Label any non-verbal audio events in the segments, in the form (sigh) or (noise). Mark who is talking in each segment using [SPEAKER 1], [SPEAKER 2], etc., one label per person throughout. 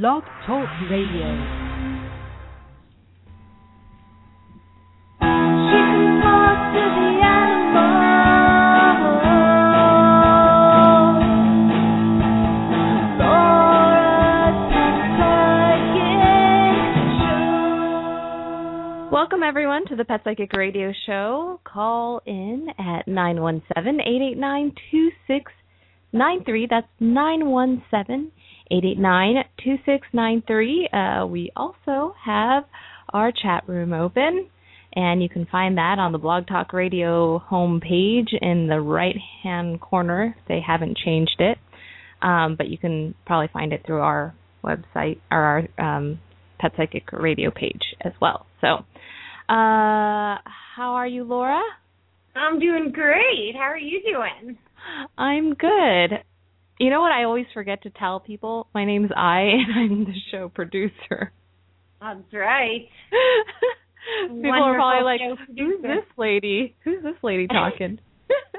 [SPEAKER 1] Blog Talk Radio.
[SPEAKER 2] Welcome everyone to the Pet Psychic Radio Show. Call in at 917-889-2693. That's 917-889-2693. Uh, we also have our chat room open and you can find that on the Blog Talk Radio homepage in the right hand corner. They haven't changed it. Um, but you can probably find it through our website or our um, Pet Psychic Radio page as well. So, uh, how are you, Laura?
[SPEAKER 3] I'm doing great. How are you doing?
[SPEAKER 2] I'm good. You know what I always forget to tell people? My name's Ai, (laughs) and I'm the show producer.
[SPEAKER 3] That's right. (laughs)
[SPEAKER 2] people are probably like, "Who's
[SPEAKER 3] producer."
[SPEAKER 2] this lady? Who's this lady talking?" (laughs)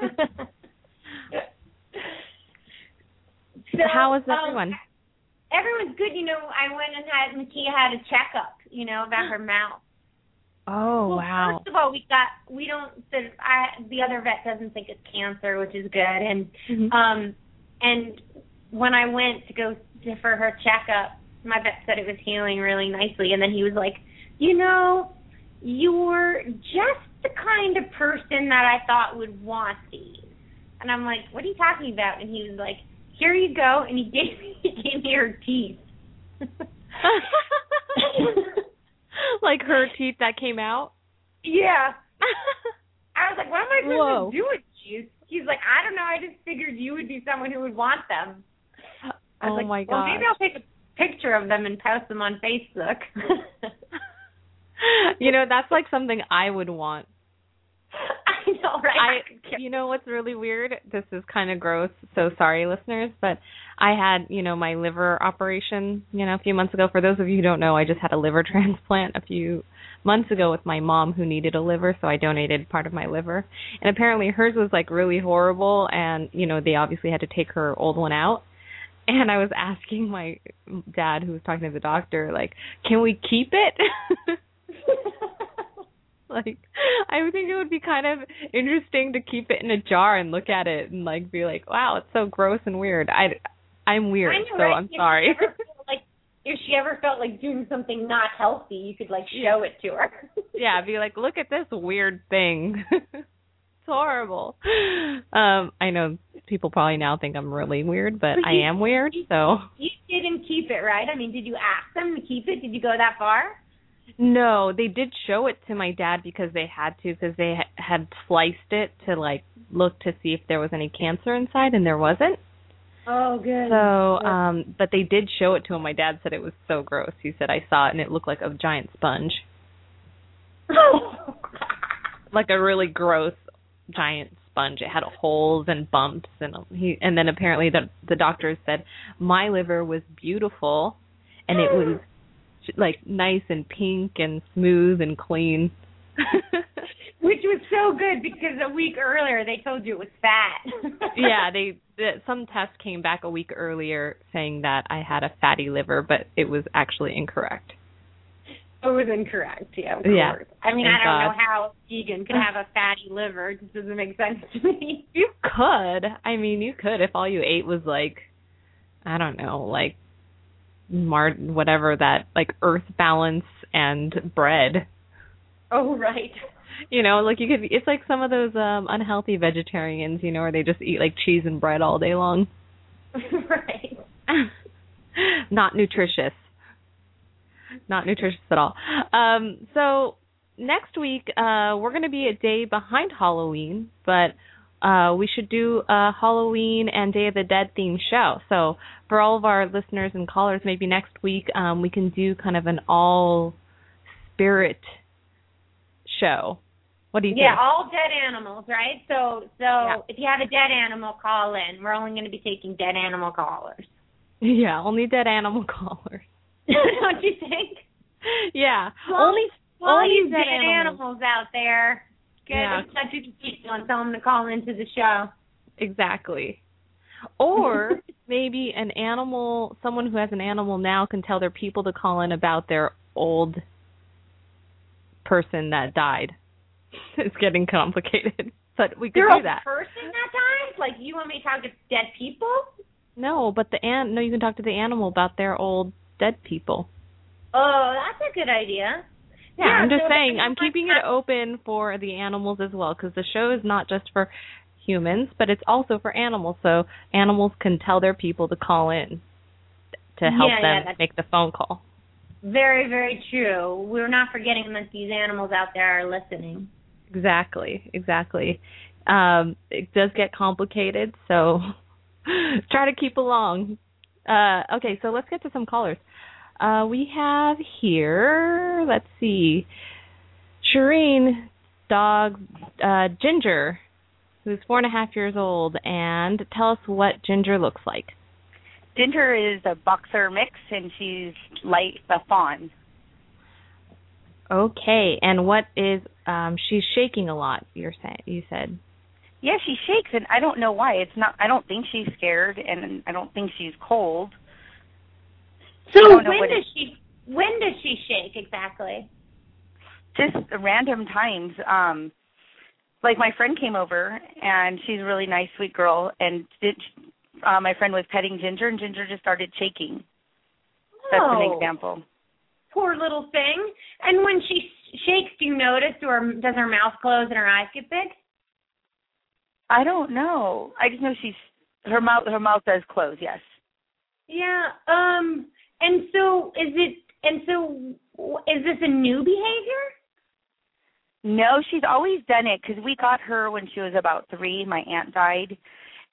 [SPEAKER 3] so,
[SPEAKER 2] How is
[SPEAKER 3] um,
[SPEAKER 2] everyone?
[SPEAKER 3] everyone's good. You know, I went and had Makia had a checkup. You know about her mouth.
[SPEAKER 2] Oh
[SPEAKER 3] well,
[SPEAKER 2] wow!
[SPEAKER 3] First of all, we got we don't. The, I, the other vet doesn't think it's cancer, which is good. And
[SPEAKER 2] Mhm.
[SPEAKER 3] um, and when I went to go to, for her checkup, my vet said it was healing really nicely. And then he was like, you know, you're just the kind of person that I thought would want these. And I'm like, what are you talking about? And he was like, here you go. And he (laughs) gave me he gave me her teeth. (laughs)
[SPEAKER 2] like her teeth that came out.
[SPEAKER 3] yeah. I was like, what am I supposed
[SPEAKER 2] Whoa.
[SPEAKER 3] to do with He's like, I don't know. I just figured you would be someone who would want them. I was
[SPEAKER 2] oh
[SPEAKER 3] like,
[SPEAKER 2] my god.
[SPEAKER 3] well, maybe I'll take a picture of them and post them on Facebook. (laughs)
[SPEAKER 2] you know, that's like something I would want. (laughs)
[SPEAKER 3] I know, right?
[SPEAKER 2] I, you know what's really weird? This is kind of gross. So sorry, listeners, but I had, you know, my liver operation, you know, a few months ago. For those of you who don't know, I just had a liver (laughs) transplant a few months ago with my mom who needed a liver, so I donated part of my liver. And apparently hers was like really horrible, and you know, they obviously had to take her old one out. And I was asking my dad, who was talking to the doctor, like, can we keep it? (laughs) like I would think it would be kind of interesting to keep it in a jar and look at it and like be like, wow, it's so gross and weird. I I'm weird,
[SPEAKER 3] know,
[SPEAKER 2] so
[SPEAKER 3] right?
[SPEAKER 2] I'm
[SPEAKER 3] If
[SPEAKER 2] sorry.
[SPEAKER 3] felt (laughs) like if she ever felt like doing something not healthy, you could like show it to her. (laughs)
[SPEAKER 2] yeah, be like, look at this weird thing. (laughs) it's horrible. Um, I know people probably now think I'm really weird, but
[SPEAKER 3] But
[SPEAKER 2] I
[SPEAKER 3] you-
[SPEAKER 2] am weird, so
[SPEAKER 3] You didn't keep it, right? I mean, did you ask them to keep it? Did you go that far?
[SPEAKER 2] No, they did show it to my dad because they had to because they ha- had sliced it to like look to see if there was any cancer inside and there wasn't.
[SPEAKER 3] Oh, good.
[SPEAKER 2] So, um, but they did show it to him. My dad said it was so gross. He said I saw it and it looked like a giant sponge, (laughs) like a really gross giant sponge. It had holes and bumps, and he and then apparently the the doctors said my liver was beautiful, and it was like nice and pink and smooth and clean. (laughs)
[SPEAKER 3] Which was so good because a week earlier they told you it was fat. (laughs)
[SPEAKER 2] yeah, they the, some test came back a week earlier saying that I had a fatty liver, but it was actually incorrect.
[SPEAKER 3] It was incorrect. Yeah, of
[SPEAKER 2] Yeah.
[SPEAKER 3] course. I mean,
[SPEAKER 2] Thank
[SPEAKER 3] I don't
[SPEAKER 2] God.
[SPEAKER 3] know how vegan could have a fatty liver. It just doesn't make sense to me.
[SPEAKER 2] You could. I mean, you could if all you ate was like, I don't know, like mar whatever that like earth balance and bread.
[SPEAKER 3] Oh, right.
[SPEAKER 2] You know, like you could. It's like some of those um unhealthy vegetarians, you know, where they just eat like cheese and bread all day long. (laughs)
[SPEAKER 3] right. (laughs)
[SPEAKER 2] Not nutritious. Not nutritious at all. Um, so next week, uh, we're going to be a day behind Halloween, but uh, we should do a Halloween and Day of the Dead themed show. So for all of our listeners and callers, maybe next week um, we can do kind of an all spirit show. What do you
[SPEAKER 3] Yeah,
[SPEAKER 2] think?
[SPEAKER 3] Yeah, all dead animals, right? So, so
[SPEAKER 2] Yeah.
[SPEAKER 3] if you have a dead animal, call in. We're only going to be taking dead animal callers. (laughs)
[SPEAKER 2] Yeah, only dead animal (laughs) callers. (laughs)
[SPEAKER 3] Don't you think?
[SPEAKER 2] Yeah,
[SPEAKER 3] Well,
[SPEAKER 2] only
[SPEAKER 3] All
[SPEAKER 2] only
[SPEAKER 3] you
[SPEAKER 2] dead
[SPEAKER 3] dead
[SPEAKER 2] animals.
[SPEAKER 3] animals out there, get
[SPEAKER 2] Yeah.
[SPEAKER 3] in touch with people and tell them to call into the show.
[SPEAKER 2] Exactly. Or (laughs) maybe an animal, someone who has an animal now can tell their people to call in about their old person that died. (laughs) it's getting complicated, (laughs) but we could do
[SPEAKER 3] a
[SPEAKER 2] that.
[SPEAKER 3] person that died? Like you want me to talk to dead people?
[SPEAKER 2] No, but the an no, you can talk to the animal about their old dead people.
[SPEAKER 3] Oh, that's a good idea.
[SPEAKER 2] Yeah, I'm just
[SPEAKER 3] so
[SPEAKER 2] saying I'm keeping it open for the animals as well because the show is not just for humans, but it's also for animals. So animals can tell their people to call in to help
[SPEAKER 3] Yeah, yeah,
[SPEAKER 2] them
[SPEAKER 3] that's-
[SPEAKER 2] make the phone call.
[SPEAKER 3] Very, very true. We're not forgetting that these animals out there are listening.
[SPEAKER 2] Exactly, exactly. Um, it does get complicated, so (laughs) try to keep along. Uh, okay, so let's get to some callers. Uh, we have here, let's see, Shireen, dog uh, Ginger, who's four and a half years old, and tell us what Ginger looks like.
[SPEAKER 1] Ginger is a boxer mix, and she's light a fawn.
[SPEAKER 2] Okay, and what is um she's shaking a lot, you're saying you said.
[SPEAKER 1] Yeah, she shakes, and I don't know why. It's not. I don't think she's scared, and I don't think she's cold.
[SPEAKER 3] So
[SPEAKER 1] I don't know
[SPEAKER 3] when does
[SPEAKER 1] it-
[SPEAKER 3] she when does she shake exactly?
[SPEAKER 1] Just random times. Um, like my friend came over, and she's a really nice, sweet girl, and did, uh, my friend was petting Ginger, and Ginger just started shaking. That's
[SPEAKER 3] oh,
[SPEAKER 1] an example.
[SPEAKER 3] Poor little thing. And when she shakes, do you notice, or does her mouth close and her eyes get big?
[SPEAKER 1] I don't know. I just know she's her mouth. Her mouth does close. Yes.
[SPEAKER 3] Yeah. Um. And so is it? And so is this a new behavior?
[SPEAKER 1] No, she's always done it because we got her when she was about three. My aunt died,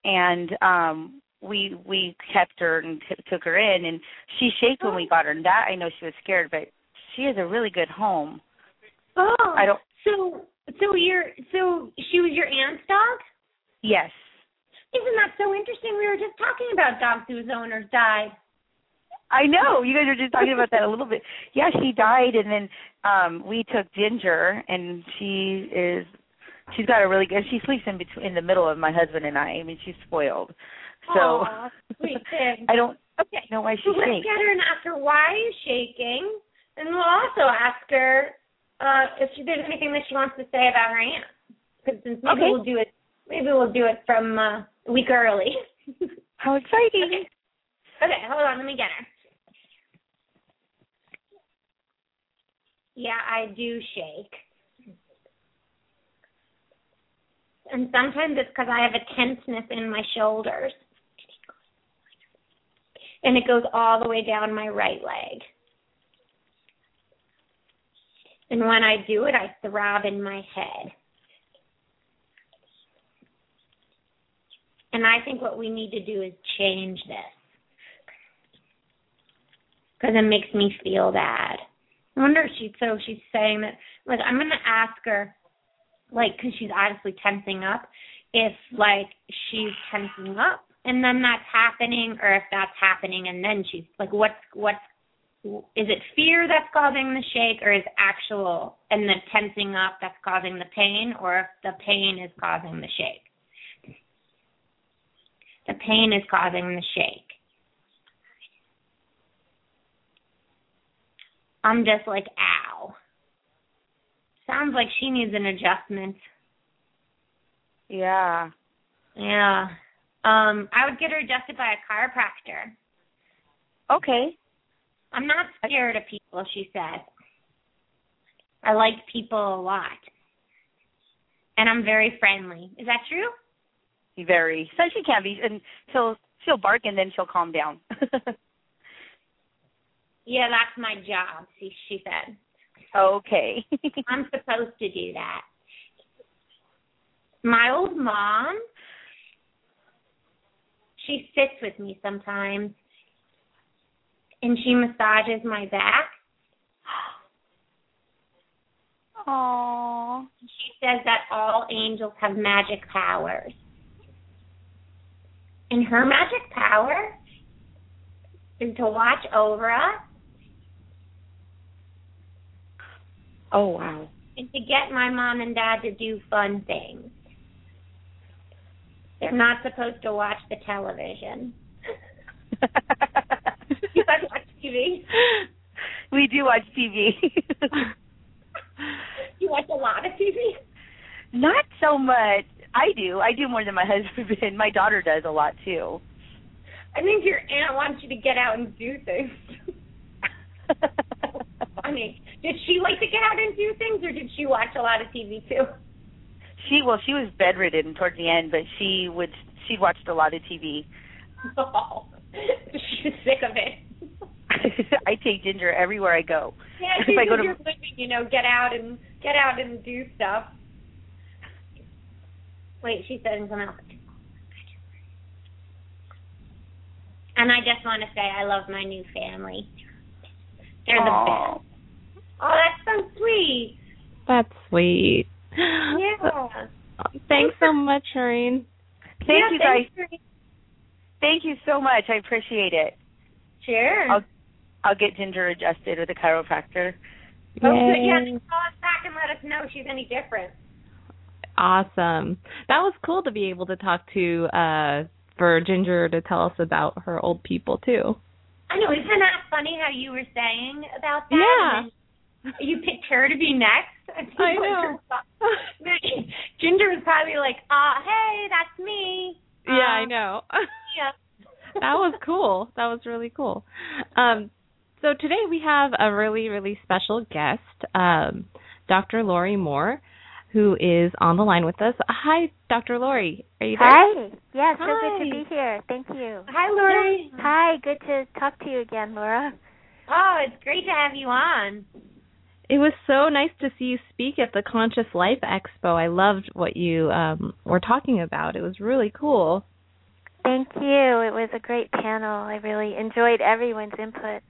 [SPEAKER 1] and um we we kept her and t- took her in, and she shaked when we got her. And that I know she was scared, but she has a really good home.
[SPEAKER 3] Oh.
[SPEAKER 1] I don't.
[SPEAKER 3] So so you're so she was your aunt's dog?
[SPEAKER 1] Yes.
[SPEAKER 3] Isn't that so interesting? We were just talking about dogs whose owners died.
[SPEAKER 1] I know. You guys were just talking about that a little bit. Yeah, she died and then um we took Ginger and she is she's got a really good she sleeps in between in the middle of my husband and I. I mean she's spoiled. So
[SPEAKER 3] Aw, (laughs) sweet thing.
[SPEAKER 1] I don't
[SPEAKER 3] Okay.
[SPEAKER 1] know why she
[SPEAKER 3] So let's get her and ask her why is shaking, and we'll also ask her uh, if she, there's anything that she wants to say about her aunt. Because maybe
[SPEAKER 1] Okay.
[SPEAKER 3] we'll do it. Maybe we'll do it from uh, a week early. (laughs)
[SPEAKER 1] How exciting.
[SPEAKER 3] okay, hold on. Let me get her. Yeah, I do shake. And sometimes it's because I have a tenseness in my shoulders. And it goes all the way down my right leg. And when I do it, I throb in my head. And I think what we need to do is change this. Because it makes me feel bad. I wonder if she, so she's saying that, like, I'm to ask her, like, because she's obviously tensing up, if, like, she's tensing up and then that's happening, or if that's happening and then she's, like, what's, what's, is it fear that's causing the shake or is actual and the tensing up that's causing the pain or if the pain is causing the shake? The pain is causing the shake i'm just like ow sounds like she needs an adjustment
[SPEAKER 1] Yeah.
[SPEAKER 3] yeah um i would get her adjusted by a chiropractor
[SPEAKER 1] Okay.
[SPEAKER 3] I'm not scared of people, she said. I like people a lot. And I'm very friendly. Is that true?
[SPEAKER 1] Very. So she can be and she'll she'll bark and then she'll calm down. (laughs)
[SPEAKER 3] Yeah, that's my job, she, she said.
[SPEAKER 1] okay. (laughs)
[SPEAKER 3] I'm supposed to do that. My old mom, she sits with me sometimes and she massages my back. (gasps)
[SPEAKER 1] Aww.
[SPEAKER 3] She says that all angels have magic powers. And her magic power is to watch over us
[SPEAKER 1] Oh wow.
[SPEAKER 3] and to get my mom and dad to do fun things. They're not supposed to watch the television. (laughs) you guys watch TV?
[SPEAKER 1] we do watch TV. (laughs)
[SPEAKER 3] you watch a lot of TV?
[SPEAKER 1] Not so much. I do. I do more than my (laughs) husband. My daughter does a lot too.
[SPEAKER 3] I think your aunt wants you to get out and do things. Funny. Did she like to get out and do things, or did she watch a lot of TV too?
[SPEAKER 1] she well, she was bedridden towards the end, but she would she watched a lot of TV.
[SPEAKER 3] Oh, (laughs) she's sick of it. (laughs)
[SPEAKER 1] I take Ginger everywhere I go.
[SPEAKER 3] Yeah,
[SPEAKER 1] If I go to-
[SPEAKER 3] living, you know, get out and get out and do stuff. Wait, she's saying something else. And I just want to say I love my new family. They're the
[SPEAKER 1] Aw.
[SPEAKER 3] best. Oh, that's so sweet.
[SPEAKER 2] That's sweet.
[SPEAKER 3] Yeah. (gasps)
[SPEAKER 2] Thanks so much, Shireen.
[SPEAKER 1] Thank
[SPEAKER 3] Yeah,
[SPEAKER 1] you guys.
[SPEAKER 3] thanks
[SPEAKER 1] Thank you so much. I appreciate it.
[SPEAKER 3] Sure.
[SPEAKER 1] I'll I'll get Ginger adjusted with a chiropractor.
[SPEAKER 3] Oh.
[SPEAKER 2] Yay.
[SPEAKER 3] Yeah, call us back and let us know if she's any different.
[SPEAKER 2] Awesome. That was cool to be able to talk to uh for Ginger to tell us about her old people too.
[SPEAKER 3] I know. Isn't that funny how you were saying about that?
[SPEAKER 2] Yeah.
[SPEAKER 3] And then You picked her to be next. (laughs) think
[SPEAKER 2] I know. (laughs)
[SPEAKER 3] Ginger was probably like, "Ah, hey, that's me."
[SPEAKER 2] yeah, I
[SPEAKER 3] Um,
[SPEAKER 2] know. (laughs)
[SPEAKER 3] Yeah.
[SPEAKER 2] that was cool. That was really cool. Um, so today we have a really, really special guest, um, Dr. Laurie Moore, who is on the line with us. Hi, Dr. Laurie. Are you there?
[SPEAKER 4] Hi. Yeah, so good to be here. Thank you.
[SPEAKER 3] Hi, Laurie.
[SPEAKER 4] Hi, good to talk to you again, Laura.
[SPEAKER 3] Oh, it's great to have you on.
[SPEAKER 2] It was so nice to see you speak at the Conscious Life Expo. I loved what you um, were talking about. It was really cool.
[SPEAKER 4] Thank you. It was a great panel. I really enjoyed everyone's input.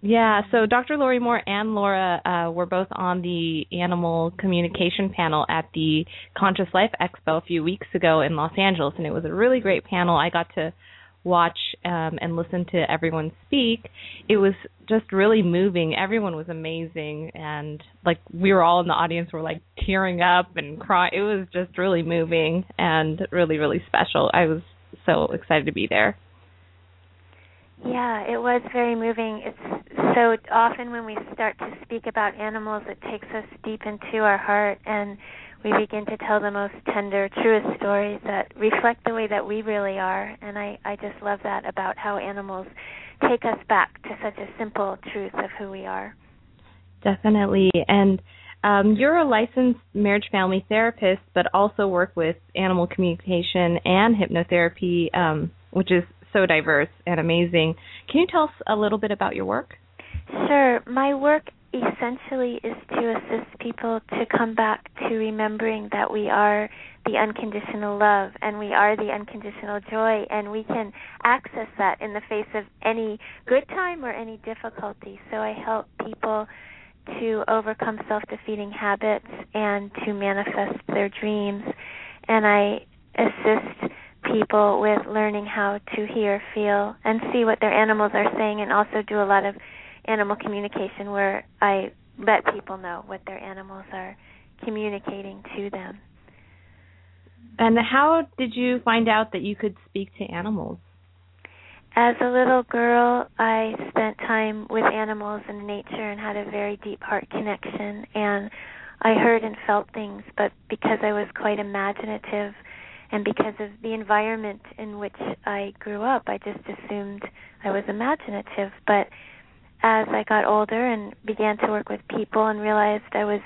[SPEAKER 2] Yeah, so Dr. Laurie Moore and Laura uh, were both on the animal communication panel at the Conscious Life Expo a few weeks ago in Los Angeles, and it was a really great panel. I got to watch um, and listen to everyone speak. It was just really moving. Everyone was amazing, and like we were all in the audience were like tearing up and crying. It was just really moving and really, really special. I was so excited to be there.
[SPEAKER 4] Yeah, it was very moving. It's so often when we start to speak about animals, it takes us deep into our heart and we begin to tell the most tender, truest stories that reflect the way that we really are. And I, I just love that about how animals take us back to such a simple truth of who we are.
[SPEAKER 2] Definitely. And um, you're a licensed marriage family therapist, but also work with animal communication and hypnotherapy, um, which is so diverse and amazing. Can you tell us a little bit about your work?
[SPEAKER 4] Sure. My work essentially is to assist people to come back to remembering that we are the unconditional love and we are the unconditional joy and we can access that in the face of any good time or any difficulty. So I help people to overcome self-defeating habits and to manifest their dreams and I assist people with learning how to hear, feel, and see what their animals are saying, and also do a lot of animal communication where I let people know what their animals are communicating to them.
[SPEAKER 2] And how did you find out that you could speak to animals?
[SPEAKER 4] As a little girl, I spent time with animals and nature and had a very deep heart connection, and I heard and felt things, but because I was quite imaginative, and because of the environment in which I grew up, I just assumed I was imaginative. But as I got older and began to work with people and realized I was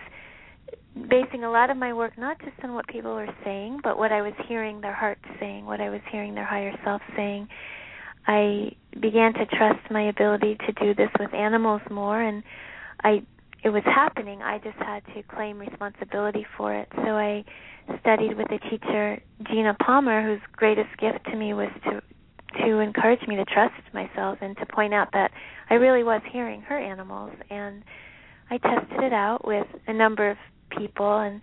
[SPEAKER 4] basing a lot of my work not just on what people were saying, but what I was hearing their hearts saying, what I was hearing their higher self saying, I began to trust my ability to do this with animals more and I it was happening. I just had to claim responsibility for it. So I studied with a teacher, Gina Palmer, whose greatest gift to me was to to encourage me to trust myself and to point out that I really was hearing her animals. And I tested it out with a number of people and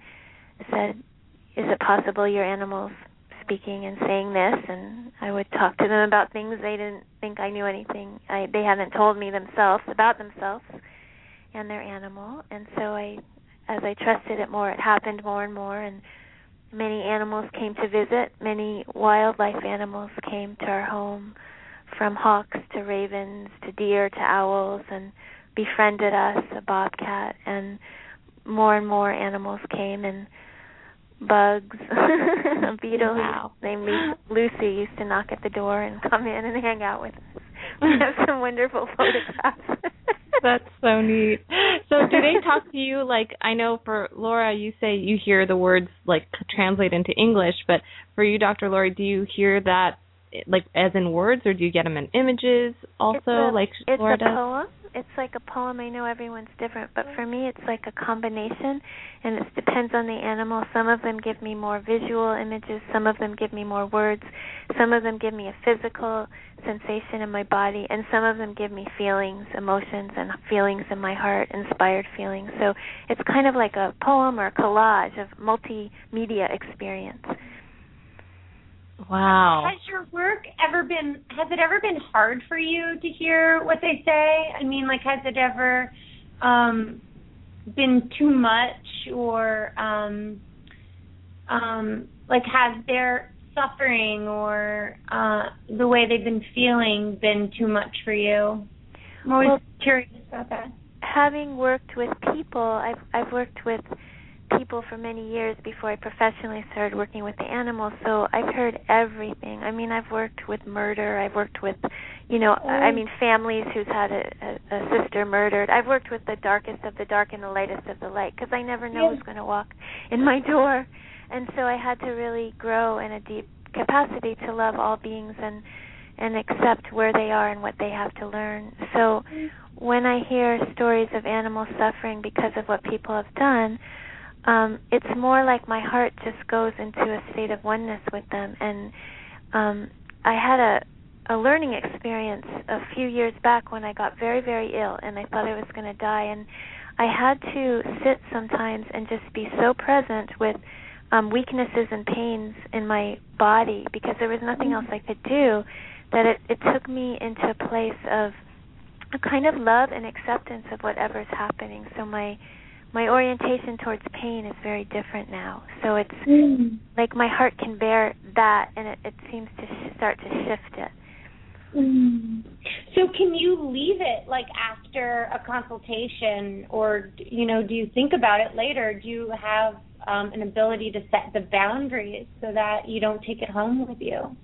[SPEAKER 4] said, Is it possible your animals speaking and saying this? And I would talk to them about things they didn't think I knew anything. I they haven't told me themselves about themselves and their animal. And so I as I trusted it more it happened more and more. And many animals came to visit many wildlife animals came to our home from hawks to ravens to deer to owls and befriended us, a bobcat, and more and more animals came and bugs. (laughs) a beetle
[SPEAKER 2] Wow.
[SPEAKER 4] named Lu- Lucy used to knock at the door and come in and hang out with us. (laughs) We have some wonderful photographs. (laughs)
[SPEAKER 2] That's so neat. So do they talk to you like I know for Laura you say you hear the words like translate into English, but for you Dr. Laurie do you hear that like as in words or do you get them in images also
[SPEAKER 4] it's a,
[SPEAKER 2] like
[SPEAKER 4] it's a poem. It's like a poem. I know everyone's different, but for me, it's like a combination, and it depends on the animal. Some of them give me more visual images. Some of them give me more words. Some of them give me a physical sensation in my body, and some of them give me feelings, emotions, and feelings in my heart, inspired feelings. So it's kind of like a poem or a collage of multimedia experience.
[SPEAKER 2] Wow.
[SPEAKER 3] Has your work ever been has it ever been hard for you to hear what they say? I mean, like has it ever um been too much or um um like has their suffering or uh the way they've been feeling been too much for you? I'm always
[SPEAKER 4] Well-
[SPEAKER 3] curious about that.
[SPEAKER 4] having worked with people, I've I've worked with people for many years before I professionally started working with the animals. So I've heard everything. I mean, I've worked with murder. I've worked with, you know, I oh. mean, families who's had a, a, a sister murdered. I've worked with the darkest of the dark and the lightest of the light because I never know
[SPEAKER 3] Yeah.
[SPEAKER 4] who's going to walk in my door, and so I had to really grow in a deep capacity to love all beings and and accept where they are and what they have to learn. So mm. when I hear stories of animals suffering because of what people have done, um, it's more like my heart just goes into a state of oneness with them. And um, I had a a learning experience a few years back when I got very very ill and I thought I was going to die. And I had to sit sometimes and just be so present with um weaknesses and pains in my body because there was nothing else I could do that it it took me into a place of a kind of love and acceptance of whatever's happening. So my my orientation towards pain is very different now so it's like my heart can bear that and it, it seems to sh- start to shift it
[SPEAKER 3] So can you leave it like after a consultation or you know do you think about it later? Do you have um an ability to set the boundaries so that you don't take it home with you?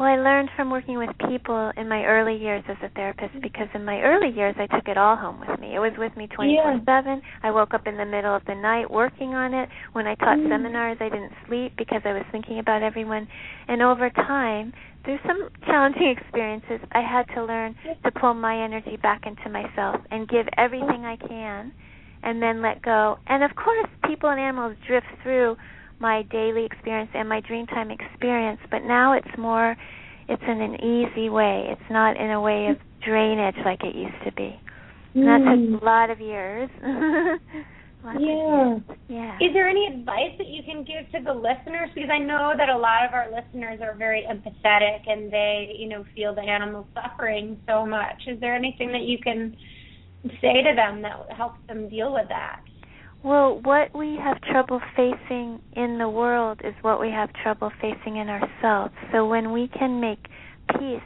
[SPEAKER 4] Well, I learned from working with people in my early years as a therapist because in my early years I took it all home with me. It was with me 24/7. I woke up in the middle of the night working on it. When I taught mm. seminars, I didn't sleep because I was thinking about everyone. And over time, through some (laughs) challenging experiences, I had to learn to pull my energy back into myself and give everything I can and then let go. And of course, people and animals drift through my daily experience and my dreamtime experience, but now it's more it's in an easy way. It's not in a way of drainage like it used to be. And that took hmm. a lot of years. (laughs) Of
[SPEAKER 3] Yeah.
[SPEAKER 4] years. Yeah.
[SPEAKER 3] Is there any advice that you can give to the listeners? Because I know that a lot of our listeners are very empathetic and they, you know, feel the animals suffering so much. Is there anything that you can say to them that helps them deal with that?
[SPEAKER 4] Well, what we have trouble facing in the world is what we have trouble facing in ourselves. So when we can make peace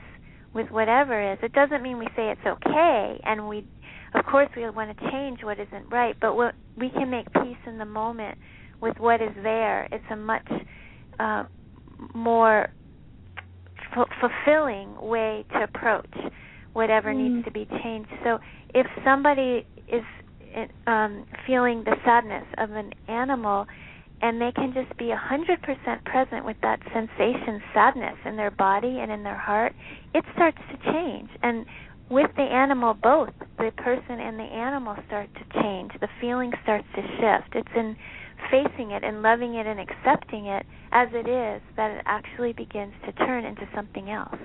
[SPEAKER 4] with whatever is, it doesn't mean we say it's okay and we of course we want to change what isn't right, but what we can make peace in the moment with what is there. It's a much uh, more f- fulfilling way to approach whatever needs to be changed. So if somebody is um, feeling the sadness of an animal, and they can just be a hundred percent present with that sensation, sadness in their body and in their heart, it starts to change. And with the animal, both the person and the animal start to change. The feeling starts to shift. It's in facing it and loving it and accepting it as it is that it actually begins to turn into something else.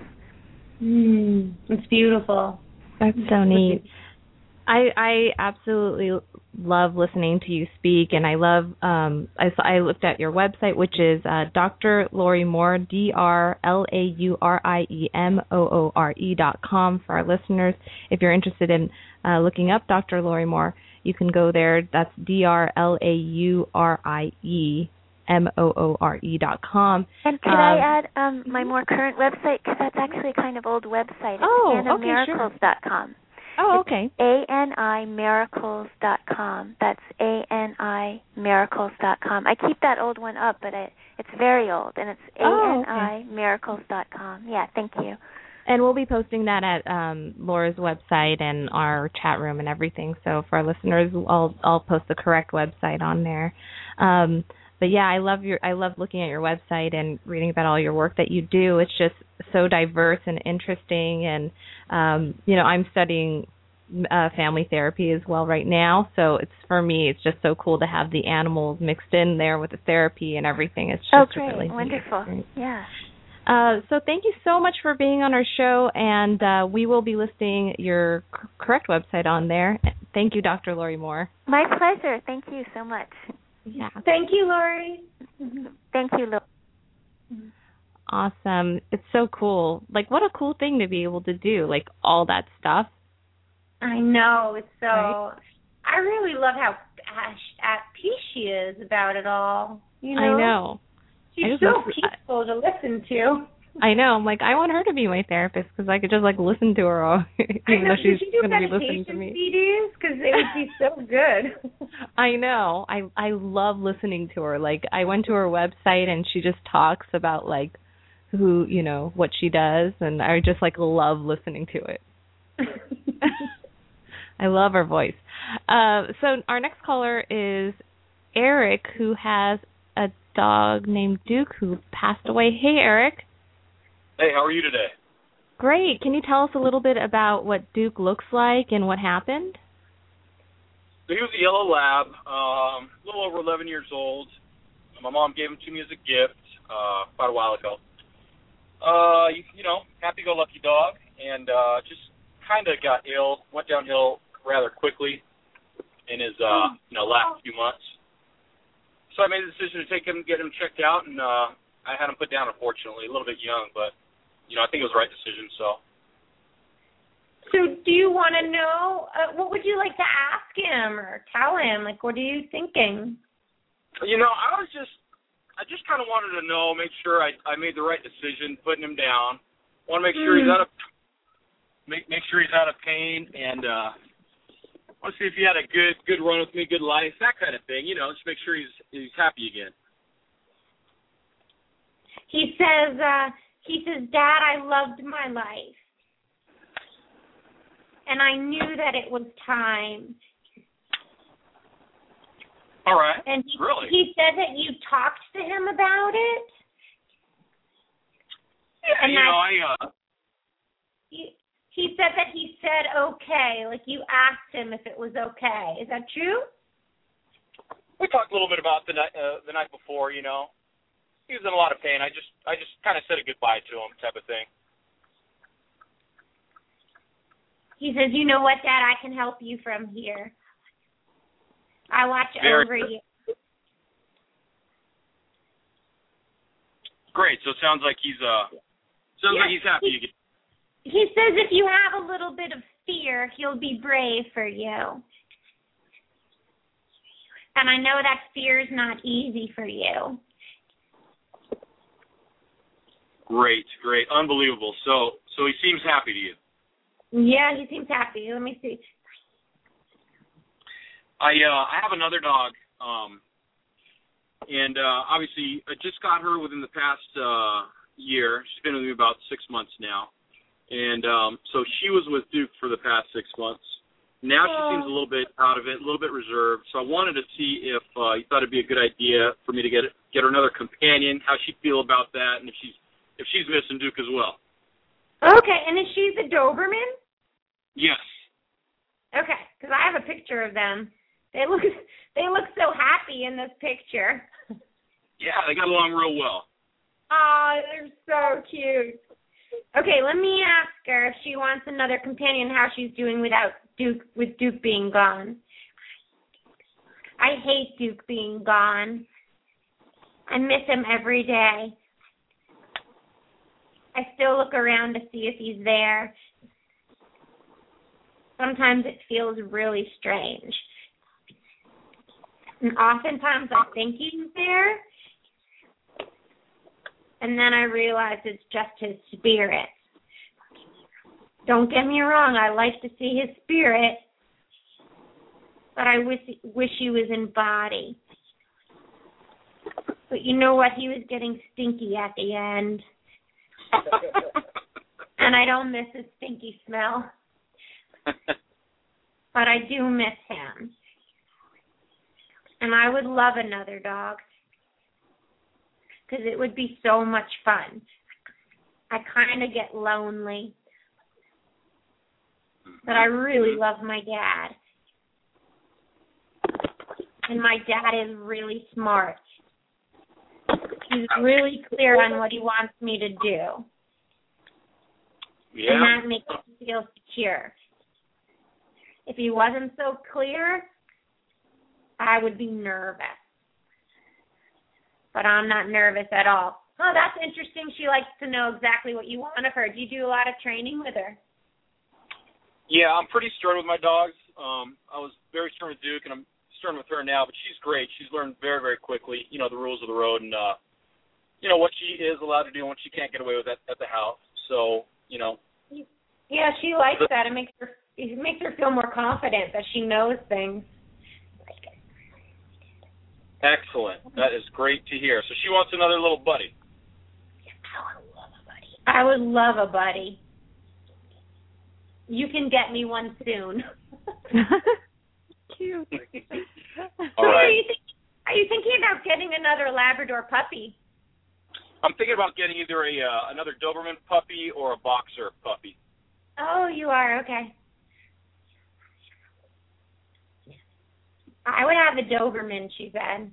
[SPEAKER 3] Mm, it's beautiful.
[SPEAKER 2] That's so neat. I I absolutely love listening to you speak, and I love. Um, I I looked at your website, which is uh, Dr. Laurie Moore, D R L A U R I E M O O R E dot com for our listeners. If you're interested in uh, looking up Dr. Laurie Moore, you can go there. That's D R L A U R I E M O O R E dot com.
[SPEAKER 4] And could
[SPEAKER 2] Um,
[SPEAKER 4] I add um, my more current website because that's actually a kind of old website. It's
[SPEAKER 2] Oh, okay, sure.
[SPEAKER 4] animiracles.com.
[SPEAKER 2] Oh, okay.
[SPEAKER 4] A N I miracles.com. That's A N I keep that old one up, but it, it's very old, and it's A
[SPEAKER 2] Oh,
[SPEAKER 4] N I miracles.com. Yeah, thank you.
[SPEAKER 2] And we'll be posting that at um, Laura's website and our chat room and everything. So for our listeners, I'll I'll post the correct website on there. Um, but yeah, I love your I love looking at your website and reading about all your work that you do. It's just so diverse and interesting. And um, you know, I'm studying uh, family therapy as well right now. So it's for me, it's just so cool to have the animals mixed in there with the therapy and everything. It's just
[SPEAKER 4] Oh, great.
[SPEAKER 2] really
[SPEAKER 4] Wonderful.
[SPEAKER 2] experience.
[SPEAKER 4] Yeah.
[SPEAKER 2] Uh, so thank you so much for being on our show, and uh, we will be listing your c- correct website on there. Thank you, Dr. Laurie Moore.
[SPEAKER 4] My pleasure. Thank you so much.
[SPEAKER 2] Yeah,
[SPEAKER 3] Thank you, Laurie.
[SPEAKER 4] Thank you, Lil.
[SPEAKER 2] awesome. It's so cool. Like, what a cool thing to be able to do, like all that stuff.
[SPEAKER 3] I know it's so.
[SPEAKER 2] Right.
[SPEAKER 3] I really love how Ash, at peace she is about it all. You know,
[SPEAKER 2] I know.
[SPEAKER 3] she's
[SPEAKER 2] I
[SPEAKER 3] so
[SPEAKER 2] love-
[SPEAKER 3] peaceful to listen to.
[SPEAKER 2] I know. I'm like, I want her to be my therapist because I could just like listen to her, all, (laughs)
[SPEAKER 3] I
[SPEAKER 2] even
[SPEAKER 3] know.
[SPEAKER 2] though she's going to be listening to me.
[SPEAKER 3] CDs? Because it would be so good. (laughs)
[SPEAKER 2] I know. I I love listening to her. Like I went to her website and she just talks about like who, you know, what she does and I just like love listening to it. (laughs) I love her voice. Uh so our next caller is Eric who has a dog named Duke who passed away. Hey Eric.
[SPEAKER 5] Hey, how are you today?
[SPEAKER 2] Great. Can you tell us a little bit about what Duke looks like and what happened?
[SPEAKER 5] So he was a yellow lab, um, a little over 11 years old. My mom gave him to me as a gift uh, quite a while ago. Uh, you, you know, happy-go-lucky dog, and uh, just kind of got ill, went downhill rather quickly in his uh, you know last few months. So I made the decision to take him, get him checked out, and uh, I had him put down. Unfortunately, a little bit young, but you know I think it was the right decision. So
[SPEAKER 3] so, do you want to know uh, what would you like to ask him or tell him? Like, what are you thinking?
[SPEAKER 5] You know, I was just, I just kind of wanted to know, make sure I I made the right decision putting him down. Want to make sure he's
[SPEAKER 3] Mm.
[SPEAKER 5] out of, make make sure he's out of pain, and uh, want to see if he had a good good run with me, good life, that kind of thing. You know, just make sure he's he's happy again.
[SPEAKER 3] He says, uh, he says, Dad, I loved my life. And I knew that it was time.
[SPEAKER 5] All right.
[SPEAKER 3] And he,
[SPEAKER 5] Really?
[SPEAKER 3] he said that you talked to him about it.
[SPEAKER 5] Yeah,
[SPEAKER 3] and
[SPEAKER 5] you
[SPEAKER 3] that-
[SPEAKER 5] know, I uh,
[SPEAKER 3] He, he said that he said okay, like you asked him if it was okay. Is that true?
[SPEAKER 5] we talked a little bit about the night uh, the night before. You know, he was in a lot of pain. I just I just kind of said a goodbye to him, type of thing.
[SPEAKER 3] He says, "You know what, Dad? I can help you from here. I watch
[SPEAKER 5] Very
[SPEAKER 3] over
[SPEAKER 5] good.
[SPEAKER 3] you."
[SPEAKER 5] Great. So it sounds like he's uh, sounds
[SPEAKER 3] Yeah,
[SPEAKER 5] like he's happy
[SPEAKER 3] he-. He says if you have a little bit of fear, he'll be brave for you. And I know that fear is not easy for you.
[SPEAKER 5] Great, great, unbelievable. So so he seems happy to you.
[SPEAKER 3] Yeah, he seems happy. Let me see.
[SPEAKER 5] I uh I have another dog, um and uh obviously I just got her within the past uh year. She's been with me about six months now. And um so she was with Duke for the past six months. Now she seems a little bit out of it, a little bit reserved. So I wanted to see if uh you thought it'd be a good idea for me to get get her another companion, how she'd feel about that and if she's if she's missing Duke as well.
[SPEAKER 3] Okay, and is she the Doberman?
[SPEAKER 5] Yes.
[SPEAKER 3] Okay, because I have a picture of them. They look (laughs) they look so happy in this picture. (laughs)
[SPEAKER 5] Yeah, they got along real well.
[SPEAKER 3] Oh, they're so cute. Okay, let me ask her if she wants another companion, how she's doing without Duke with Duke being gone. I hate Duke being gone. I miss him every day. I still look around to see if he's there. Sometimes it feels really strange. And oftentimes I think he's there, And then I realize it's just his spirit. Don't get me wrong, I like to see his spirit, but I wish wish he was in body. But you know what? He was getting stinky at the end, (laughs) and I don't miss his stinky smell. (laughs) but I do miss him. And I would love another dog because it would be so much fun. I kind of get lonely, but I really love my dad. And my dad is really smart. He's really clear on what he wants me to do.
[SPEAKER 5] Yeah.
[SPEAKER 3] And that makes me feel secure. If he wasn't so clear, I would be nervous. But I'm not nervous at all. Oh, that's interesting. She likes to know exactly what you want of her. Do you do a lot of training with her?
[SPEAKER 5] Yeah, I'm pretty stern with my dogs. Um, I was very stern with Duke, and I'm stern with her now. But she's great. She's learned very, very quickly. You know the rules of the road, and uh, you know what she is allowed to do and what she can't get away with at, at the house. So you know,
[SPEAKER 3] Yeah, she likes that. It makes her it makes her feel more confident that she knows things.
[SPEAKER 5] excellent. That is great to hear. So she wants another little buddy.
[SPEAKER 3] I would love a buddy. I would love a buddy. You can get me one soon.
[SPEAKER 2] Cute.
[SPEAKER 5] All
[SPEAKER 3] Are you, think, are you thinking about getting another Labrador puppy?
[SPEAKER 5] I'm thinking about getting either a uh, another Doberman puppy or a boxer puppy.
[SPEAKER 3] Oh, you are okay. I would have a Doberman. She said.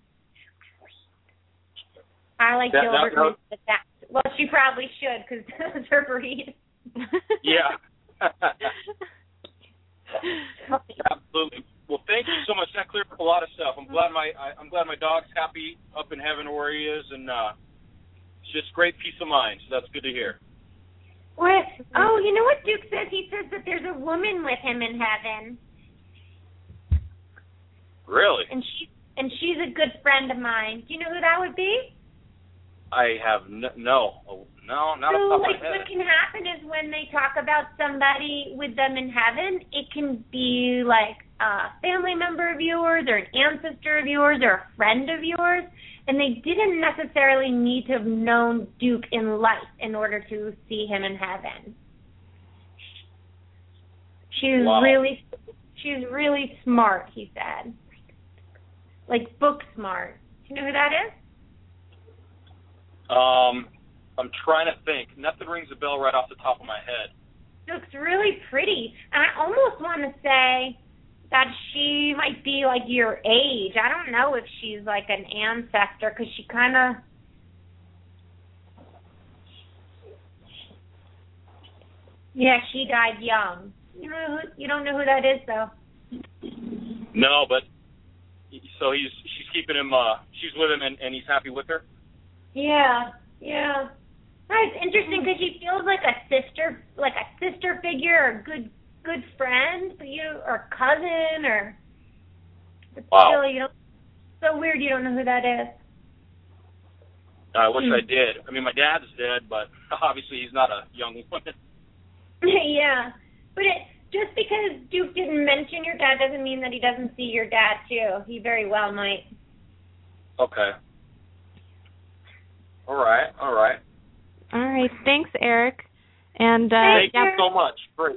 [SPEAKER 3] I like
[SPEAKER 5] That- that-
[SPEAKER 3] Doberman. but that, well, she probably should because (laughs) that's her breed.
[SPEAKER 5] Yeah. (laughs) Absolutely. Well, thank you so much. That cleared up a lot of stuff. I'm glad my I, I'm glad my dog's happy up in heaven where he is, and uh, it's just great peace of mind. So that's good to hear.
[SPEAKER 3] What? Oh, you know what Duke says? He says that there's a woman with him in heaven,
[SPEAKER 5] Really,
[SPEAKER 3] and she and she's a good friend of mine. Do you know who that would be?
[SPEAKER 5] I have no no no not
[SPEAKER 3] so,
[SPEAKER 5] off
[SPEAKER 3] like,
[SPEAKER 5] my
[SPEAKER 3] what can happen is when they talk about somebody with them in heaven, it can be like a family member of yours, or an ancestor of yours, or a friend of yours, and they didn't necessarily need to have known Duke in life in order to see him in heaven. She's
[SPEAKER 5] Wow.
[SPEAKER 3] really, she's really smart. He said, like book smart. Do you know who that is?
[SPEAKER 5] Um, I'm trying to think. Nothing rings a bell right off the top of my head.
[SPEAKER 3] looks really pretty. And I almost want to say that she might be like your age. I don't know if she's like an ancestor because she kind of. Yeah, she died young. You know, who, you don't know who that is though.
[SPEAKER 5] No, but so he's she's keeping him. uh She's with him, and, and he's happy with her.
[SPEAKER 3] Yeah, yeah. That's interesting because she feels like a sister, like a sister figure, or a good good friend, but you or cousin, or. But
[SPEAKER 5] Wow.
[SPEAKER 3] still, you don't. So weird. You don't know who that is.
[SPEAKER 5] I wish
[SPEAKER 3] Hmm.
[SPEAKER 5] I did. I mean, my dad's dead, but (laughs) obviously he's not a young (laughs) woman. (laughs)
[SPEAKER 3] yeah, but it just because Duke didn't mention your dad doesn't mean that he doesn't see your dad too. He very well might.
[SPEAKER 5] Okay. All right. All right.
[SPEAKER 2] All right. Thanks, Eric. And uh,
[SPEAKER 5] Thank
[SPEAKER 2] yeah,
[SPEAKER 5] you so much. Great.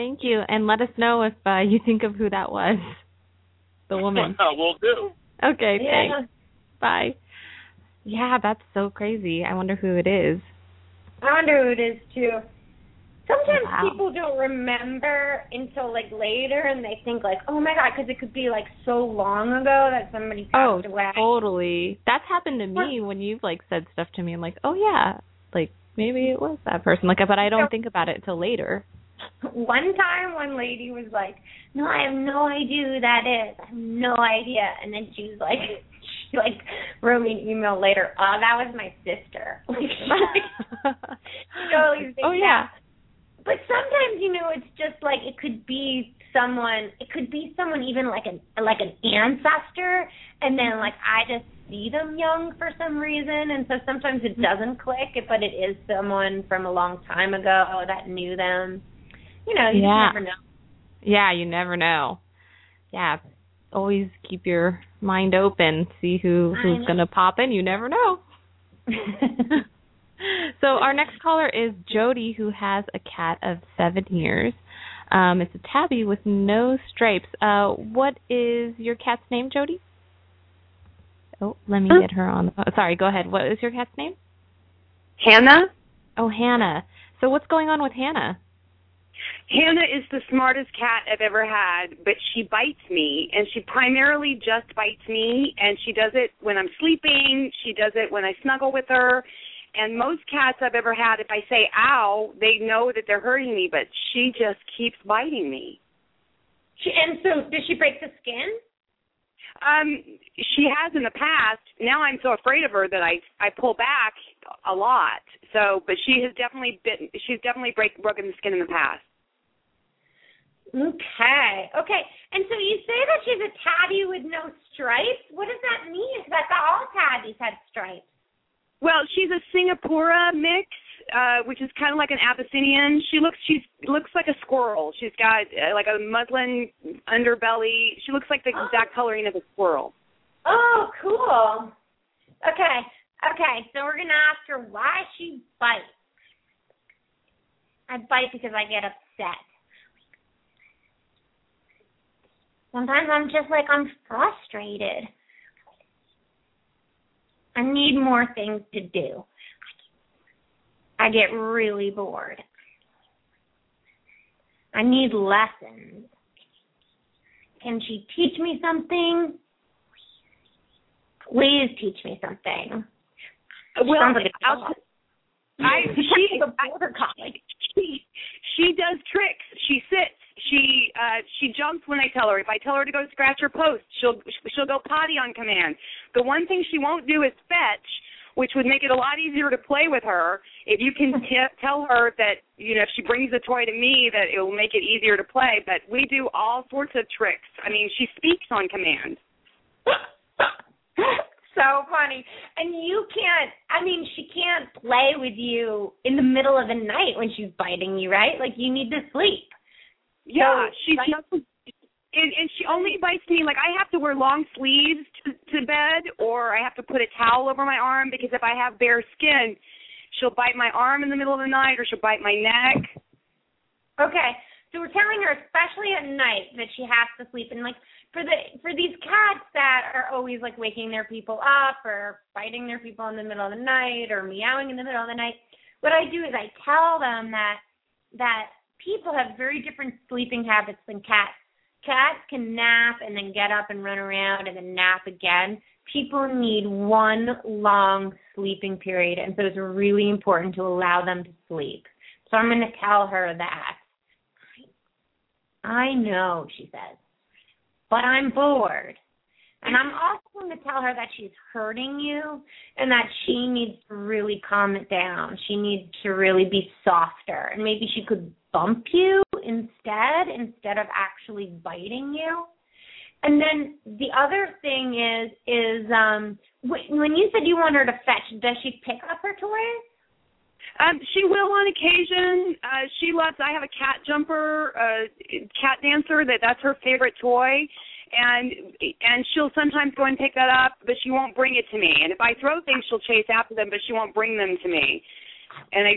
[SPEAKER 2] Thank you. And let us know if uh, you think of who that was. The woman. (laughs)
[SPEAKER 5] We'll do.
[SPEAKER 2] Okay,
[SPEAKER 3] Yeah.
[SPEAKER 2] thanks. Bye. Yeah, that's so crazy. I wonder who it is.
[SPEAKER 3] I wonder who it is too. Sometimes
[SPEAKER 2] Wow.
[SPEAKER 3] people don't remember until like later, and they think like, "Oh my god," because it could be like so long ago that somebody
[SPEAKER 2] Oh,
[SPEAKER 3] passed away.
[SPEAKER 2] totally. That's happened to me when you've like said stuff to me. I'm like, oh yeah, like maybe it was that person. Like, but I don't think about it till later.
[SPEAKER 3] One time, one lady was like, "No, I have no idea who that is. I have no idea." And then she was like, (laughs) she like wrote me an email later. Oh, that was my sister. (laughs) Like, (laughs) always
[SPEAKER 2] oh yeah.
[SPEAKER 3] that. But sometimes, you know, it's just like it could be someone. It could be someone even like an like an ancestor, and then mm-hmm. like I just see them young for some reason, and so sometimes it mm-hmm. doesn't click, but it is someone from a long time ago that knew them. You know, you
[SPEAKER 2] Yeah.
[SPEAKER 3] never know.
[SPEAKER 2] Yeah, you never know. Yeah, always keep your mind open. See who who's gonna pop in. You never know. (laughs) so our next caller is Jody, who has a cat of seven years. Um, it's a tabby with no stripes. Uh, what is your cat's name, Jody? Oh, let me get her on. The phone. Sorry, go ahead. What is your cat's name?
[SPEAKER 6] Hannah?
[SPEAKER 2] Oh, Hannah. So what's going on with Hannah?
[SPEAKER 6] Hannah is the smartest cat I've ever had, but she bites me, and she primarily just bites me, and she does it when I'm sleeping. She does it when I snuggle with her. And most cats I've ever had, if I say ow, they know that they're hurting me, but she just keeps biting me.
[SPEAKER 3] She, and so, does she break the skin?
[SPEAKER 6] Um, she has in the past. Now I'm so afraid of her that I I pull back a lot. So, but she has definitely bitten. She's definitely break, broken the skin in the past.
[SPEAKER 3] Okay, okay. And so you say that she's a tabby with no stripes. What does that mean? Because I thought all tabbies had stripes.
[SPEAKER 6] Well, she's a Singapura mix, uh, which is kind of like an Abyssinian. She looks she's looks like a squirrel. She's got uh, like a muslin underbelly. She looks like the exact coloring of a squirrel.
[SPEAKER 3] Oh, cool. Okay, okay. So we're gonna ask her why she bites. I bite because I get upset. Sometimes I'm just like I'm frustrated. I need more things to do. I get really bored. I need lessons. Can she teach me something? Please teach me something.
[SPEAKER 6] Well,
[SPEAKER 3] like a
[SPEAKER 6] I'll,
[SPEAKER 3] dog.
[SPEAKER 6] I (laughs) she
[SPEAKER 3] Like a border collie.
[SPEAKER 6] she she does tricks. She sits. She uh she jumps when I tell her. If I tell her to go scratch her post, she'll she'll go potty on command. The one thing she won't do is fetch, which would make it a lot easier to play with her. If you can (laughs) t- tell her that you know if she brings a toy to me that it will make it easier to play. But we do all sorts of tricks. I mean, she speaks on command. (laughs)
[SPEAKER 3] so funny. And you can't I mean, she can't play with you in the middle of the night when she's biting you, right? Like you need to sleep.
[SPEAKER 6] Yeah, she doesn't. And, and she only bites me like I have to wear long sleeves to, to bed, or I have to put a towel over my arm because if I have bare skin, she'll bite my arm in the middle of the night, or she'll bite my neck.
[SPEAKER 3] Okay. So we're telling her especially at night that she has to sleep and like for the for these cats that are always like waking their people up or biting their people in the middle of the night or meowing in the middle of the night, what I do is I tell them that that people have very different sleeping habits than cats. Cats can nap and then get up and run around and then nap again. People need one long sleeping period, and so it's really important to allow them to sleep. So I'm going to tell her that. I know, she says, but I'm bored. And I'm also going to tell her that she's hurting you and that she needs to really calm it down. She needs to really be softer. And maybe she could bump you instead, instead of actually biting you. And then the other thing is, is um wh- when you said you want her to fetch, does she pick up her toys?
[SPEAKER 6] Um, she will on occasion. Uh, she loves. I have a cat jumper, uh, cat dancer. That that's her favorite toy, and and she'll sometimes go and pick that up, but she won't bring it to me. And if I throw things, she'll chase after them, but she won't bring them to me. And I,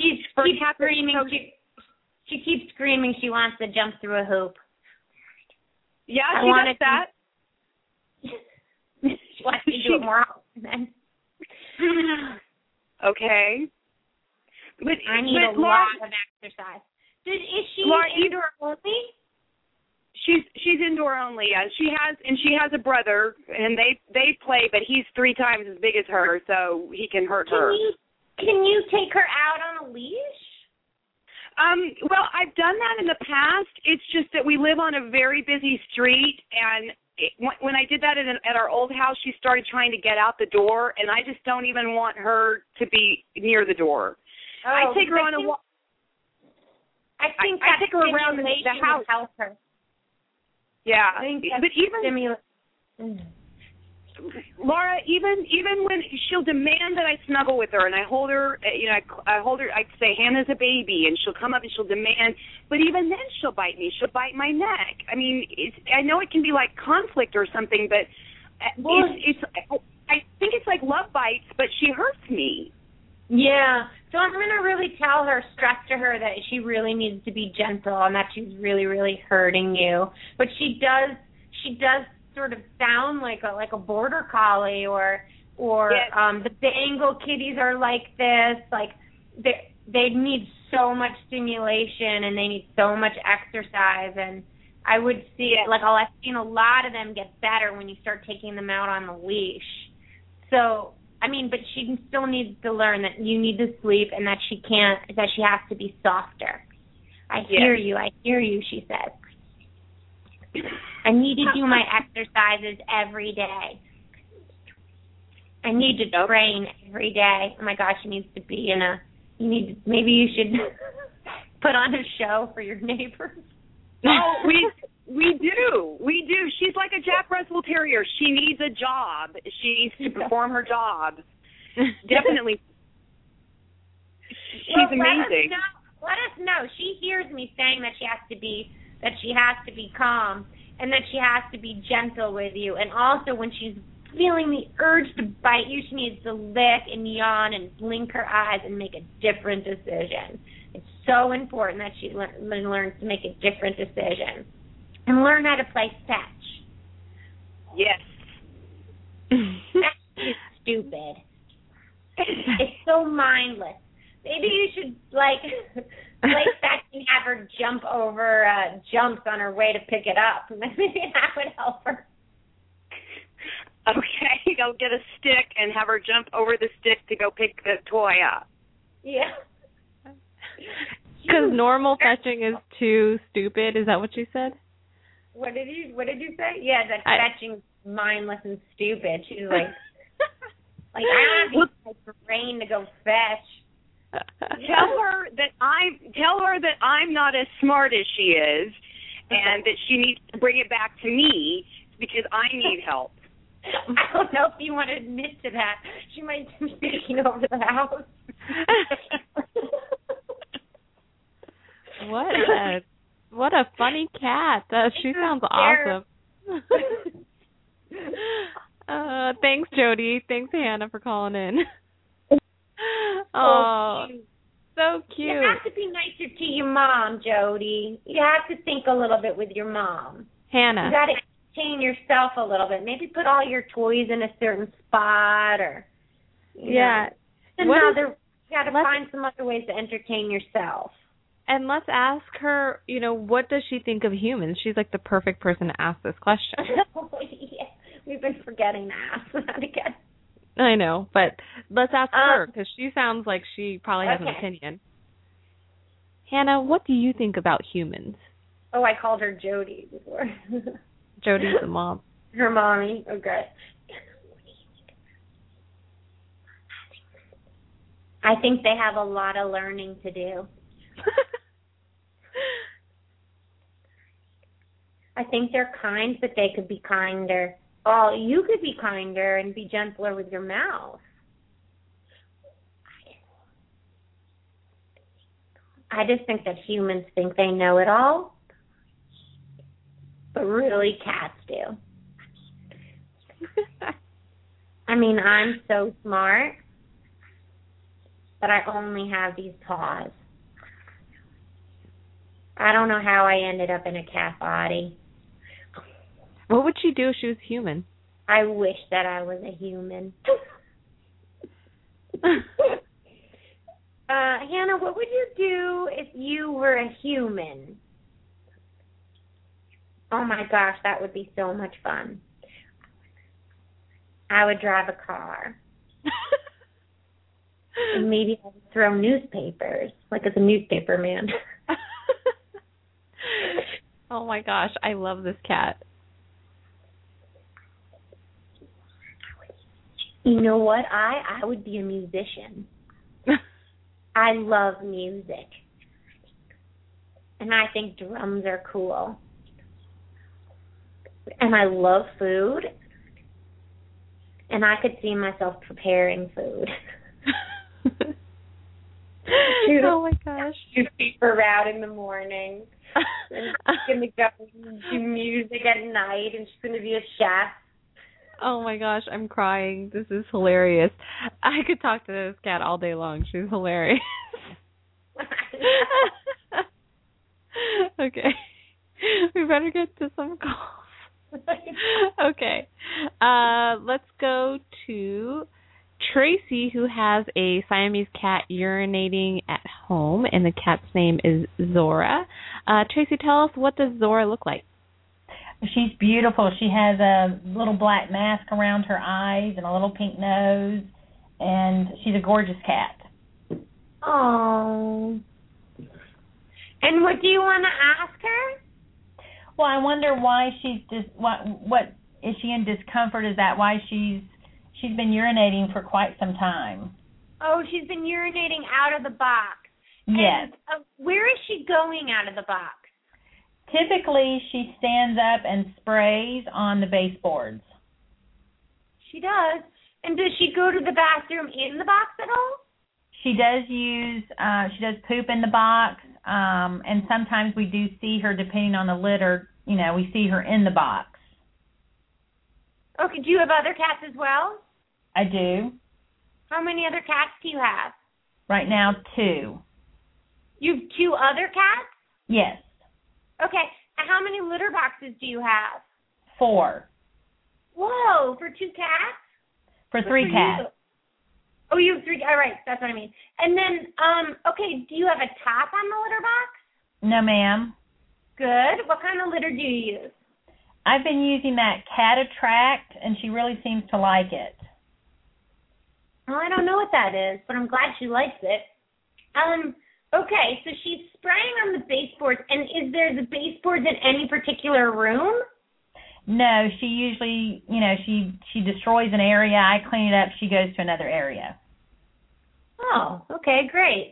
[SPEAKER 3] She
[SPEAKER 6] For
[SPEAKER 3] keeps
[SPEAKER 6] cat-
[SPEAKER 3] screaming. She, she keeps screaming. She wants to jump through a hoop.
[SPEAKER 6] yeah,
[SPEAKER 3] I
[SPEAKER 6] she does that. (laughs)
[SPEAKER 3] She wants to do it more often. (laughs)
[SPEAKER 6] Okay. But
[SPEAKER 3] I need
[SPEAKER 6] but
[SPEAKER 3] a
[SPEAKER 6] Laura,
[SPEAKER 3] lot of exercise. Did, is she
[SPEAKER 6] Laura,
[SPEAKER 3] indoor only?
[SPEAKER 6] She's she's indoor only. Yeah, she has and she has a brother, and they they play, but he's three times as big as her, so he can hurt her.
[SPEAKER 3] Can you can you take her out on a leash?
[SPEAKER 6] Um, well, I've done that in the past. It's just that we live on a very busy street, and it, when- I did that at, an, at our old house, she started trying to get out the door, and I just don't even want her to be near the door. I
[SPEAKER 3] Oh,
[SPEAKER 6] take her on a walk.
[SPEAKER 3] I think
[SPEAKER 6] I- I take her around the- the house.
[SPEAKER 3] help her.
[SPEAKER 6] Yeah,
[SPEAKER 3] I
[SPEAKER 6] but even
[SPEAKER 3] stimulation.
[SPEAKER 6] Laura, even even when she'll demand that I snuggle with her and I hold her, uh, you know, I, I hold her. I say Hannah's a baby, and she'll come up and she'll demand. But even then, she'll bite me. She'll bite my neck. I mean, it's, I know it can be like conflict or something, but uh,
[SPEAKER 3] Well,
[SPEAKER 6] it's, it's. I think it's like love bites, but she hurts me.
[SPEAKER 3] Yeah. So I'm gonna really tell her, stress to her that she really needs to be gentle and that she's really, really hurting you. But she does she does sort of sound like a like a border collie or or
[SPEAKER 6] Yes.
[SPEAKER 3] um the Bengal kitties are like this, like they they need so much stimulation and they need so much exercise and I would see it like I've seen a lot of them get better when you start taking them out on the leash. So I mean, but she still needs to learn that you need to sleep and that she can't that she has to be softer. I hear you, I hear you, she says. I need to do my exercises every day. I need to train every day. Oh my gosh, she needs to be in a you need to, maybe you should (laughs) put on a show for your neighbors.
[SPEAKER 6] No, we we do, we do. She's like a Jack Russell Terrier. She needs a job. She needs to perform her job. (laughs) Definitely. She's
[SPEAKER 3] well,
[SPEAKER 6] amazing.
[SPEAKER 3] Let us, know, let us know. She hears me saying that she has to be that she has to be calm and that she has to be gentle with you. And also when she's feeling the urge to bite you, she needs to lick and yawn and blink her eyes and make a different decision. It's so important that she lear- learns to make a different decision and learn how to play fetch.
[SPEAKER 6] Yes.
[SPEAKER 3] Fetch is stupid. It's so mindless. Maybe you should like play fetch have her jump over uh jumps on her way to pick it up. (laughs) Maybe that would help her.
[SPEAKER 6] Okay, (laughs) I'll get a stick and have her jump over the stick to go pick the toy up.
[SPEAKER 3] Yeah.
[SPEAKER 2] Because normal fetching is too stupid. Is that what you said?
[SPEAKER 3] What did you What did you say? Yeah, that
[SPEAKER 2] I-
[SPEAKER 3] fetching mindless and stupid. She's like, (laughs) like I don't have the brain to go fetch. (laughs)
[SPEAKER 6] Tell her that I'm tell her that I'm not as smart as she is and that she needs to bring it back to me because I need help. (laughs)
[SPEAKER 3] I don't know if you want to admit to that. She might be taking over the house. (laughs)
[SPEAKER 2] what a what a funny cat. Uh, she sounds awesome. uh, thanks, Jody. Thanks, Hannah, for calling in. Oh, oh,
[SPEAKER 3] cute.
[SPEAKER 2] so cute.
[SPEAKER 3] You have to be nicer to your mom, Jody. You have to think a little bit with your mom.
[SPEAKER 2] Hannah.
[SPEAKER 3] You got to entertain yourself a little bit. Maybe put all your toys in a certain spot, or
[SPEAKER 2] Yeah.
[SPEAKER 3] know, another. You got to find some other ways to entertain yourself.
[SPEAKER 2] And let's ask her, you know, what does she think of humans? She's like the perfect person to ask this question. (laughs)
[SPEAKER 3] Oh, yeah, we've been forgetting to ask that again.
[SPEAKER 2] I know, but let's ask
[SPEAKER 3] Um,
[SPEAKER 2] her because she sounds like she probably has an opinion. Hannah, what do you think about humans?
[SPEAKER 3] Oh, I called her Jody before. (laughs)
[SPEAKER 2] Jody's the mom.
[SPEAKER 3] Her mommy. Okay. I think they have a lot of learning to do. (laughs) I think they're kind, but they could be kinder. Oh, you could be kinder and be gentler with your mouth. I just think that humans think they know it all, but really cats do. (laughs) I mean, I'm so smart, but I only have these paws. I don't know how I ended up in a cat body.
[SPEAKER 2] What would she do if she was human?
[SPEAKER 3] I wish that I was a human. (laughs) uh, Hannah, what would you do if you were a human? Oh my gosh, that would be so much fun. I would drive a car. And maybe I would throw newspapers, like as a newspaper man. (laughs)
[SPEAKER 2] oh my gosh, I love this cat.
[SPEAKER 3] You know what? I I would be a musician. (laughs) I love music. And I think drums are cool. And I love food. and I could see myself preparing food. (laughs)
[SPEAKER 2] oh my gosh.
[SPEAKER 3] Do paper route in the morning. (laughs) and she's gonna go do music at night and she's gonna be a chef.
[SPEAKER 2] Oh my gosh, I'm crying. This is hilarious. I could talk to this cat all day long. She's hilarious. (laughs) okay. We better get to some calls. okay. Uh let's go to Tracy who has a Siamese cat urinating at home and the cat's name is Zora. Uh Tracy, tell us what does Zora look like?
[SPEAKER 7] She's beautiful. She has a little black mask around her eyes and a little pink nose, and she's a gorgeous cat.
[SPEAKER 3] Oh. And what do you want to ask her?
[SPEAKER 7] Well, I wonder why she's just what what is she in discomfort? Is that why she's she's been urinating for quite some time?
[SPEAKER 3] Oh, she's been urinating out of the box.
[SPEAKER 7] Yes.
[SPEAKER 3] And, uh, where is she going out of the box?
[SPEAKER 7] Typically, she stands up and sprays on the baseboards.
[SPEAKER 3] She does. And does she go to the bathroom in the box at all?
[SPEAKER 7] She does use uh she does poop in the box, um, and sometimes we do see her depending on the litter. You know, we see her in the box.
[SPEAKER 3] Okay, do you have other cats as well?
[SPEAKER 7] I do
[SPEAKER 3] How many other cats do you have?
[SPEAKER 7] right now two.
[SPEAKER 3] You have two other cats?
[SPEAKER 7] Yes,
[SPEAKER 3] Okay. How many litter boxes do you have?
[SPEAKER 7] four
[SPEAKER 3] Whoa, for two cats?
[SPEAKER 7] for three
[SPEAKER 3] for
[SPEAKER 7] cats.
[SPEAKER 3] you. Oh, you have three. All right, that's what I mean. And then, um, okay, do you have a top on the litter box?
[SPEAKER 7] No, ma'am.
[SPEAKER 3] Good. What kind of litter do you use?
[SPEAKER 7] I've been using that cat attract, and she really seems to like it.
[SPEAKER 3] Well, I don't know what that is, but I'm glad she likes it. Um, okay, so she's spraying on the baseboards, and is there the baseboards in any particular room?
[SPEAKER 7] No, she usually, you know, she she destroys an area. I clean it up. She goes to another area.
[SPEAKER 3] Oh, okay, great.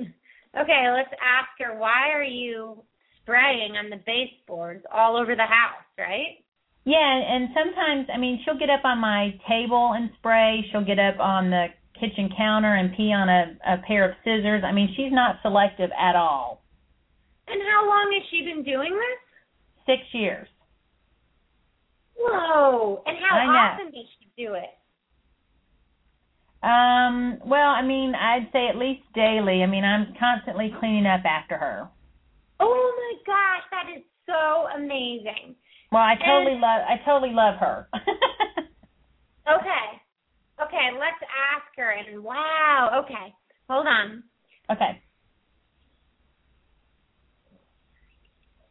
[SPEAKER 3] Okay, let's ask her why are you spraying on the baseboards all over the house, right?
[SPEAKER 7] Yeah, and sometimes, I mean, she'll get up on my table and spray. She'll get up on the kitchen counter and pee on a, a pair of scissors. I mean, she's not selective at all.
[SPEAKER 3] And how long has she been doing this?
[SPEAKER 7] Six years.
[SPEAKER 3] Whoa! And how often does she do it?
[SPEAKER 7] Um, well, I mean, I'd say at least daily. I mean, I'm constantly cleaning up after her.
[SPEAKER 3] Oh my gosh, that is so amazing.
[SPEAKER 7] Well, I totally
[SPEAKER 3] And-
[SPEAKER 7] love I totally love her. (laughs)
[SPEAKER 3] Okay. Okay, let's ask her and wow, okay. Hold on.
[SPEAKER 7] okay.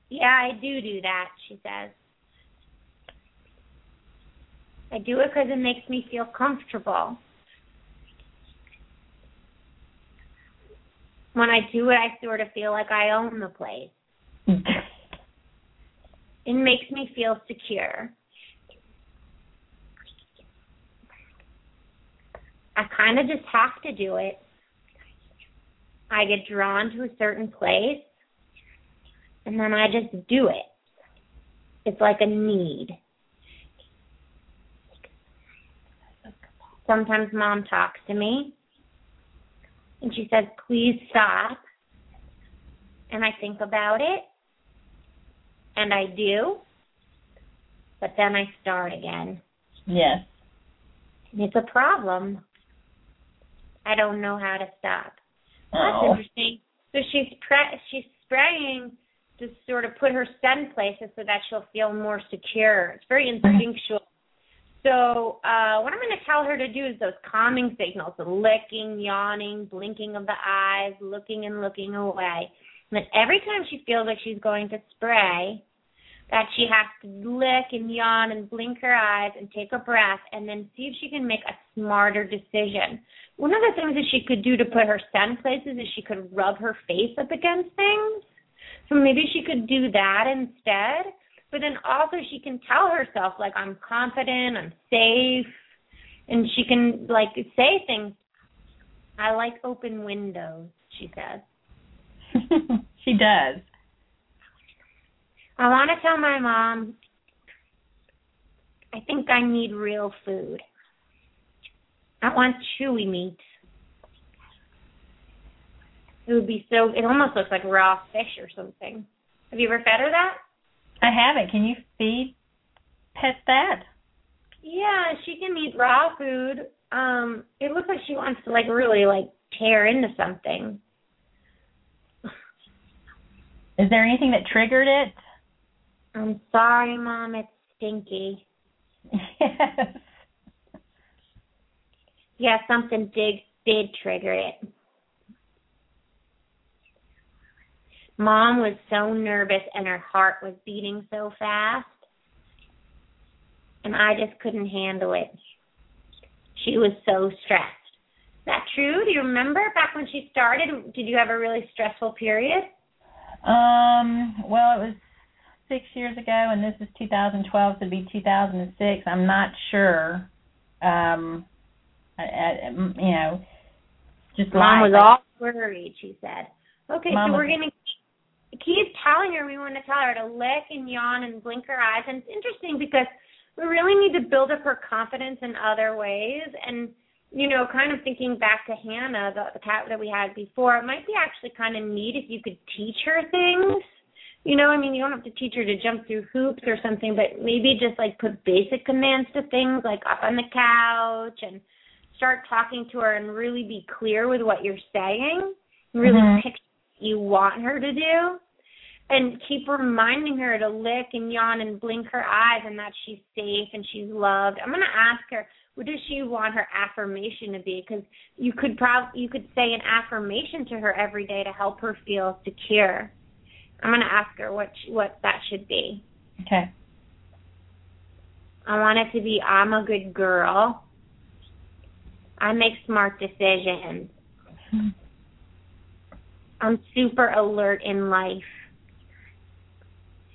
[SPEAKER 3] Yeah, I do do that, she says. I do it because it makes me feel comfortable. When I do it, I sort of feel like I own the place. (laughs) It makes me feel secure. I kind of just have to do it. I get drawn to a certain place, and then I just do it. It's like a need. Sometimes mom talks to me, and she says, please stop. And I think about it, and I do, but then I start again.
[SPEAKER 7] yes.
[SPEAKER 3] And it's a problem. I don't know how to stop. That's interesting. So she's pre- she's spraying to sort of put her scent places so that she'll feel more secure. It's very instinctual. So uh, what I'm going to tell her to do is those calming signals: the licking, yawning, blinking of the eyes, looking and looking away. And then every time she feels like she's going to spray, that she has to lick and yawn and blink her eyes and take a breath and then see if she can make a smarter decision. One of the things that she could do to put her scent places is she could rub her face up against things. So maybe she could do that instead. But then also she can tell herself like I'm confident, I'm safe, and she can like say things. I like open windows, she says. (laughs)
[SPEAKER 7] she does.
[SPEAKER 3] I want to tell my mom I think I need real food. I want chewy meat. It would be so. It almost looks like raw fish or something. Have you ever fed her that?
[SPEAKER 7] I haven't. Can you feed pet that?
[SPEAKER 3] Yeah, she can eat raw food. Um, it looks like she wants to like really like tear into something.
[SPEAKER 7] Is there anything that triggered it?
[SPEAKER 3] I'm sorry, mom. It's stinky. (laughs)
[SPEAKER 7] yes.
[SPEAKER 3] Yeah, something did did trigger it. Mom was so nervous and her heart was beating so fast. And I just couldn't handle it. She was so stressed. Is that true? Do you remember back when she started? Did you have a really stressful period?
[SPEAKER 7] Um. Well, it was six years ago, and this is 2012, so it'd be 2006. I'm not sure. Um. I, I, mm, you know, just
[SPEAKER 3] Mom was all worried, she said. Okay, so we're going to keep telling her we want to tell her to lick and yawn and blink her eyes. And it's interesting because we really need to build up her confidence in other ways. And, you know, kind of thinking back to Hannah, the, the cat that we had before, it might be actually kind of neat if you could teach her things. You know, I mean, you don't have to teach her to jump through hoops or something, but maybe just like put basic commands to things like up on the couch and start talking to her and really be clear with what you're saying. Really
[SPEAKER 7] Mhm.
[SPEAKER 3] picture what you want her to do. And keep reminding her to lick and yawn and blink her eyes and that she's safe and she's loved. I'm gonna ask her what does she want her affirmation to be? Because you could prob you could say an affirmation to her every day to help her feel secure. I'm gonna ask her what she, what that should be.
[SPEAKER 7] Okay.
[SPEAKER 3] I want it to be I'm a good girl. I make smart decisions. Hmm. I'm super alert in life.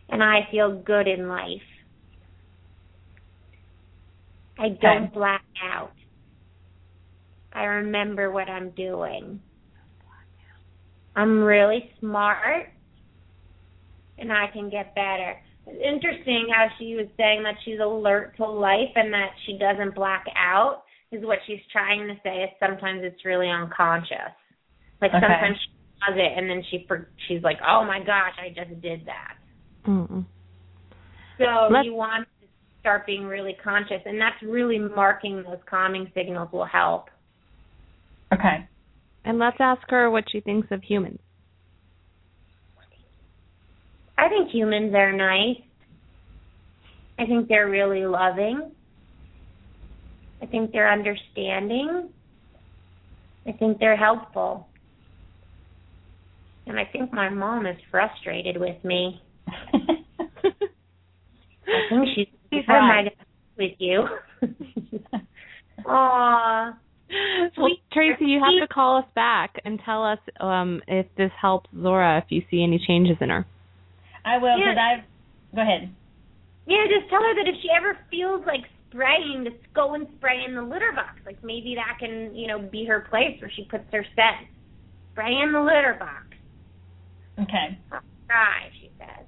[SPEAKER 3] And I feel good in life. I don't
[SPEAKER 7] Okay.
[SPEAKER 3] black out. I remember what I'm doing. I'm really smart and I can get better. It's interesting how she was saying that she's alert to life and that she doesn't black out is what she's trying to say is sometimes it's really unconscious. Like
[SPEAKER 7] Okay.
[SPEAKER 3] sometimes she does it and then she for, she's like, "Oh my gosh, I just did that."
[SPEAKER 2] Mm-mm.
[SPEAKER 3] So
[SPEAKER 2] Let's-
[SPEAKER 3] you want to start being really conscious and that's really marking those calming signals will help.
[SPEAKER 7] Okay.
[SPEAKER 2] And let's ask her what she thinks of humans.
[SPEAKER 3] I think humans are nice. I think they're really loving. I think they're understanding. I think they're helpful. And I think my mom is frustrated with me. (laughs) I think she's
[SPEAKER 7] She's
[SPEAKER 3] I
[SPEAKER 7] right.
[SPEAKER 3] might with you. (laughs) Aw.
[SPEAKER 2] Well, Tracy, you have to call us back and tell us um, if this helps Zora. If you see any changes in her.
[SPEAKER 7] I will
[SPEAKER 3] Yeah.
[SPEAKER 7] because I've. Go ahead.
[SPEAKER 3] Yeah, just tell her that if she ever feels like spraying, to go and spray in the litter box. Like maybe that can, you know, be her place where she puts her scent. Spray in the litter box.
[SPEAKER 7] Okay.
[SPEAKER 3] Try, she says.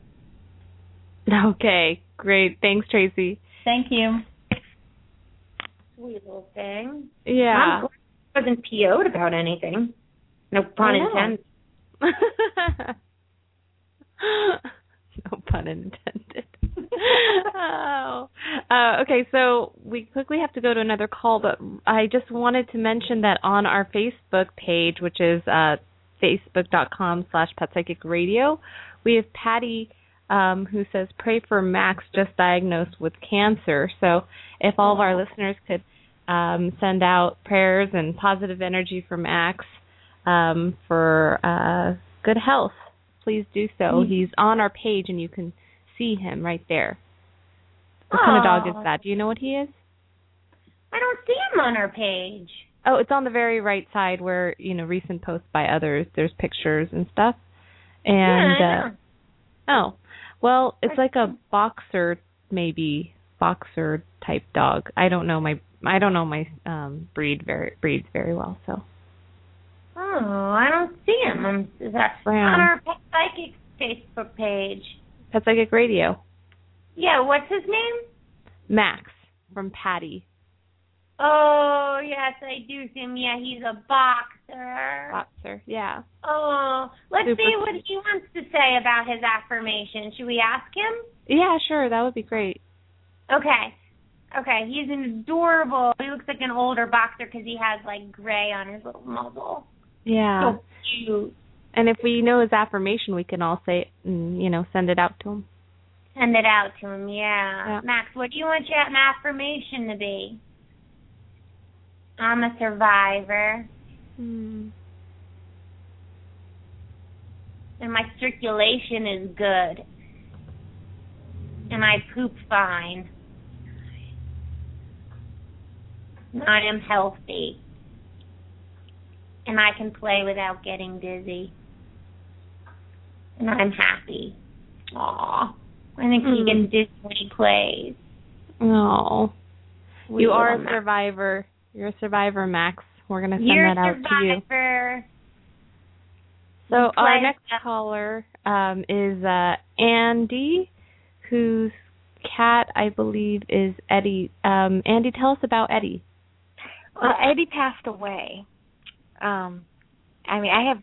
[SPEAKER 2] Okay, great. Thanks, Tracy.
[SPEAKER 7] Thank you.
[SPEAKER 3] Sweet little thing.
[SPEAKER 2] Yeah.
[SPEAKER 3] I'm glad she wasn't PO'd about anything. No pun intended. (laughs)
[SPEAKER 2] no pun intended. Oh. Uh, okay, so we quickly have to go to another call, but I just wanted to mention that on our Facebook page, which is uh, facebook.com slash petpsychicradio, we have Patty um, who says, pray for Max just diagnosed with cancer. So if all of our listeners could um, send out prayers and positive energy for Max um, for uh, good health, please do so. He's on our page and you can see him right there. What kind of dog is that? Do you know what he is?
[SPEAKER 3] I don't see him on our page.
[SPEAKER 2] Oh, it's on the very right side where, you know, recent posts by others, there's pictures and stuff. And
[SPEAKER 3] yeah,
[SPEAKER 2] uh oh. Well, it's like a boxer maybe boxer type dog. I don't know my I don't know my um breed very breeds very well, so
[SPEAKER 3] Oh, I don't see him. Um, Is that
[SPEAKER 2] Brown.
[SPEAKER 3] on our Psychic Facebook page?
[SPEAKER 2] Pet Psychic Radio.
[SPEAKER 3] Yeah, what's his name?
[SPEAKER 2] Max from Patty.
[SPEAKER 3] Oh yes, I do see him. Yeah, he's a boxer.
[SPEAKER 2] Boxer. Yeah.
[SPEAKER 3] Oh, let's
[SPEAKER 2] Super
[SPEAKER 3] see what he wants to say about his affirmation. Should we ask him?
[SPEAKER 2] Yeah, sure. That would be great.
[SPEAKER 3] Okay. Okay, he's an adorable. He looks like an older boxer because he has like gray on his little muzzle.
[SPEAKER 2] Yeah.
[SPEAKER 3] So cute.
[SPEAKER 2] And if we know his affirmation, we can all say it and, you know, send it out to him.
[SPEAKER 3] Send it out to him, yeah.
[SPEAKER 2] Yeah.
[SPEAKER 3] Max, what do you want your affirmation to be? I'm a survivor,
[SPEAKER 2] Hmm.
[SPEAKER 3] and my circulation is good, and I poop fine. And I am healthy, and I can play without getting dizzy, and I'm happy. Aw, I think he
[SPEAKER 2] Hmm.
[SPEAKER 3] gets dizzy when he plays.
[SPEAKER 2] Oh.
[SPEAKER 3] We
[SPEAKER 2] You are a survivor. You're a survivor, Max. We're going to send
[SPEAKER 3] You're
[SPEAKER 2] that out
[SPEAKER 3] a
[SPEAKER 2] to you.
[SPEAKER 3] survivor.
[SPEAKER 2] So our next caller um, is uh, Andy, whose cat I believe is Eddie. Um, Andy, tell us about Eddie.
[SPEAKER 8] Well, Eddie passed away. Um, I mean, I have